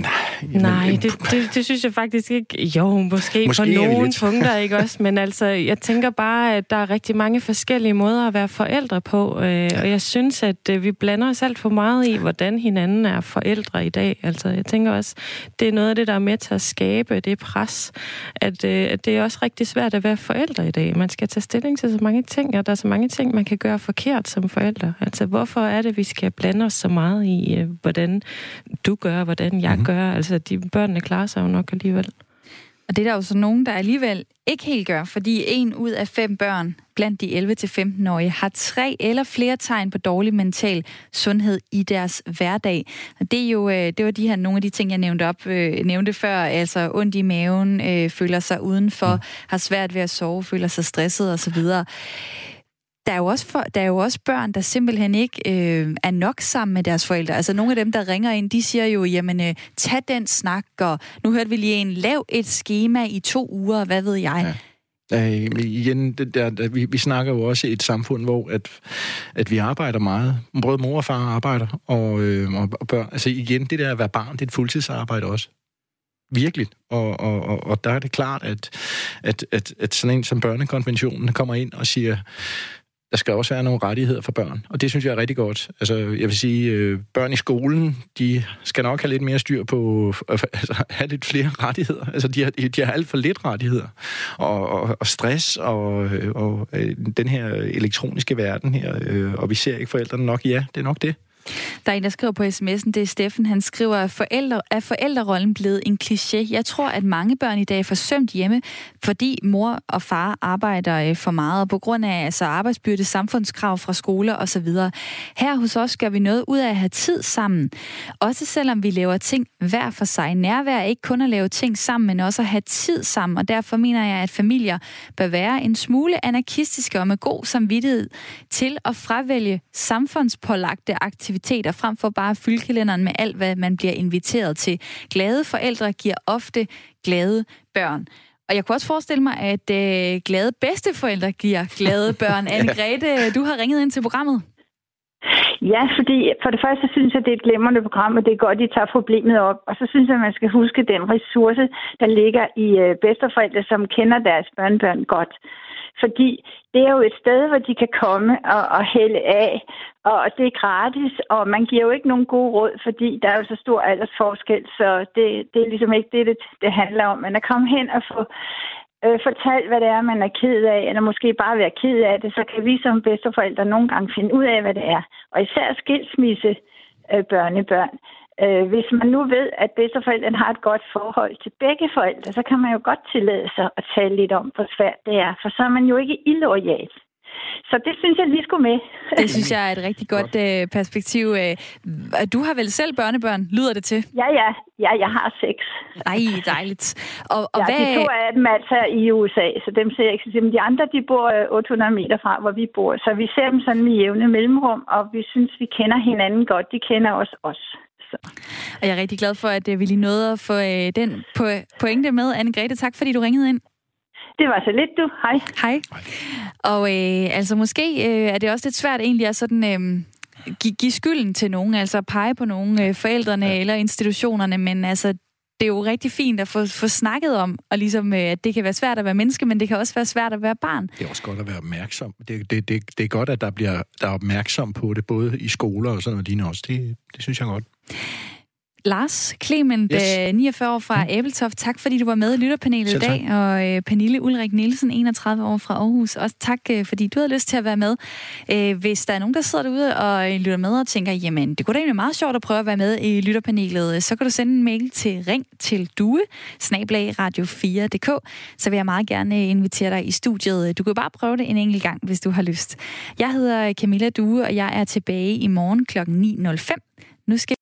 Speaker 3: Nej, jamen, Nej det, det, det synes jeg faktisk ikke. Jo, måske, måske på nogle punkter, ikke også? Men altså, jeg tænker bare, at der er rigtig mange forskellige måder at være forældre på. Øh, og jeg synes, at øh, vi blander os alt for meget i, hvordan hinanden er forældre i dag. Altså, jeg tænker også, det er noget af det, der er med til at skabe det pres. At, øh, at det er også rigtig svært at være forældre i dag. Man skal tage stilling til så mange ting, og der er så mange ting, man kan gøre forkert som forældre. Altså, hvorfor er det, vi skal blande os så meget i, hvordan du gør, hvordan jeg mm-hmm. gør. Altså, de børnene klarer sig jo nok alligevel.
Speaker 2: Og det er der jo så nogen, der alligevel ikke helt gør, fordi en ud af fem børn blandt de 11-15-årige har tre eller flere tegn på dårlig mental sundhed i deres hverdag. Og det er jo øh, det var de her nogle af de ting, jeg nævnte op, øh, nævnte før, altså ondt i maven, øh, føler sig udenfor, mm. har svært ved at sove, føler sig stresset osv der er jo også, for, der er jo også børn, der simpelthen ikke øh, er nok sammen med deres forældre. Altså nogle af dem, der ringer ind, de siger jo, jamen øh, tag den snak, og nu hørte vi lige en, lav et schema i to uger, hvad ved jeg.
Speaker 4: Ja. Øh, igen, det der, der, vi, vi snakker jo også i et samfund, hvor at, at vi arbejder meget. Både mor og far arbejder, og, øh, og børn. Altså igen, det der at være barn, det er et fuldtidsarbejde også. Virkelig. Og, og, og, og der er det klart, at, at, at, at sådan en som børnekonventionen kommer ind og siger, der skal også være nogle rettigheder for børn, og det synes jeg er rigtig godt. Altså, jeg vil sige, øh, børn i skolen, de skal nok have lidt mere styr på, altså, have lidt flere rettigheder. Altså, de har, de har alt for lidt rettigheder. Og, og, og stress og, øh, og øh, den her elektroniske verden her, øh, og vi ser ikke forældrene nok. Ja, det er nok det.
Speaker 2: Der er en, der skriver på sms'en, det er Steffen, han skriver, at forældre, er forældrerollen blevet en kliché. Jeg tror, at mange børn i dag er forsømt hjemme, fordi mor og far arbejder øh, for meget, og på grund af altså, arbejdsbyrde, samfundskrav fra skoler osv. Her hos os gør vi noget ud af at have tid sammen. Også selvom vi laver ting hver for sig. Nærvær er ikke kun at lave ting sammen, men også at have tid sammen, og derfor mener jeg, at familier bør være en smule anarkistiske og med god samvittighed til at fravælge samfundspålagte aktiviteter aktiviteter, frem for bare at fylde kalenderen med alt, hvad man bliver inviteret til. Glade forældre giver ofte glade børn. Og jeg kunne også forestille mig, at øh, glade bedsteforældre giver glade børn. Anne-Grethe, du har ringet ind til programmet.
Speaker 11: Ja, fordi for det første synes jeg, det er et glemrende program, og det er godt, at I tager problemet op. Og så synes jeg, at man skal huske den ressource, der ligger i øh, bedsteforældre, som kender deres børnebørn godt. Fordi det er jo et sted, hvor de kan komme og, og hælde af, og det er gratis, og man giver jo ikke nogen gode råd, fordi der er jo så stor aldersforskel, så det, det er ligesom ikke det, det, det handler om. Men at komme hen og få øh, fortalt, hvad det er, man er ked af, eller måske bare være ked af det, så kan vi som bedsteforældre nogle gange finde ud af, hvad det er. Og især skilsmisse øh, børnebørn. Øh, hvis man nu ved, at bedsteforældrene har et godt forhold til begge forældre, så kan man jo godt tillade sig at tale lidt om, hvor svært det er, for så er man jo ikke illoyal. Så det synes jeg lige skulle med.
Speaker 2: Det synes jeg er et rigtig godt øh, perspektiv. Øh, du har vel selv børnebørn, lyder det til?
Speaker 11: Ja, ja. Ja, jeg har seks.
Speaker 2: Ej, dejligt. Og, og
Speaker 11: ja,
Speaker 2: hvad...
Speaker 11: de to af dem altså i USA, så dem ser jeg ikke. Men de andre, de bor 800 øh, meter fra, hvor vi bor. Så vi ser dem sådan i jævne mellemrum, og vi synes, vi kender hinanden godt. De kender også os. Så.
Speaker 2: Og jeg er rigtig glad for, at vi lige nåede at få øh, den pointe med. Anne-Grethe, tak fordi du ringede ind.
Speaker 11: Det var så lidt, du. Hej.
Speaker 2: Hej. Og øh, altså måske øh, er det også lidt svært egentlig at sådan... Øh, give, give skylden til nogen, altså pege på nogen, øh, forældrene ja. eller institutionerne, men altså det er jo rigtig fint at få, få snakket om, og ligesom, øh, at det kan være svært at være menneske, men det kan også være svært at være barn.
Speaker 12: Det er også godt at være opmærksom. Det, det, det, det er godt, at der bliver der er opmærksom på det, både i skoler og sådan noget lignende også. Det, det synes jeg godt.
Speaker 2: Lars Clement, yes. 49 øh, år fra mm. Æbeltoft. Tak fordi du var med i lytterpanelet i dag. Og øh, Pernille Ulrik Nielsen, 31 år fra Aarhus. Også tak øh, fordi du havde lyst til at være med. Hvis der er nogen, der sidder derude og lytter med og tænker, jamen det kunne da egentlig meget sjovt at prøve at være med i lytterpanelet, så kan du sende en mail til ring til due, radio4.dk, så vil jeg meget gerne invitere dig i studiet. Du kan bare prøve det en enkelt gang, hvis du har lyst. Jeg hedder Camilla Due, og jeg er tilbage i morgen kl. 9.05. Nu skal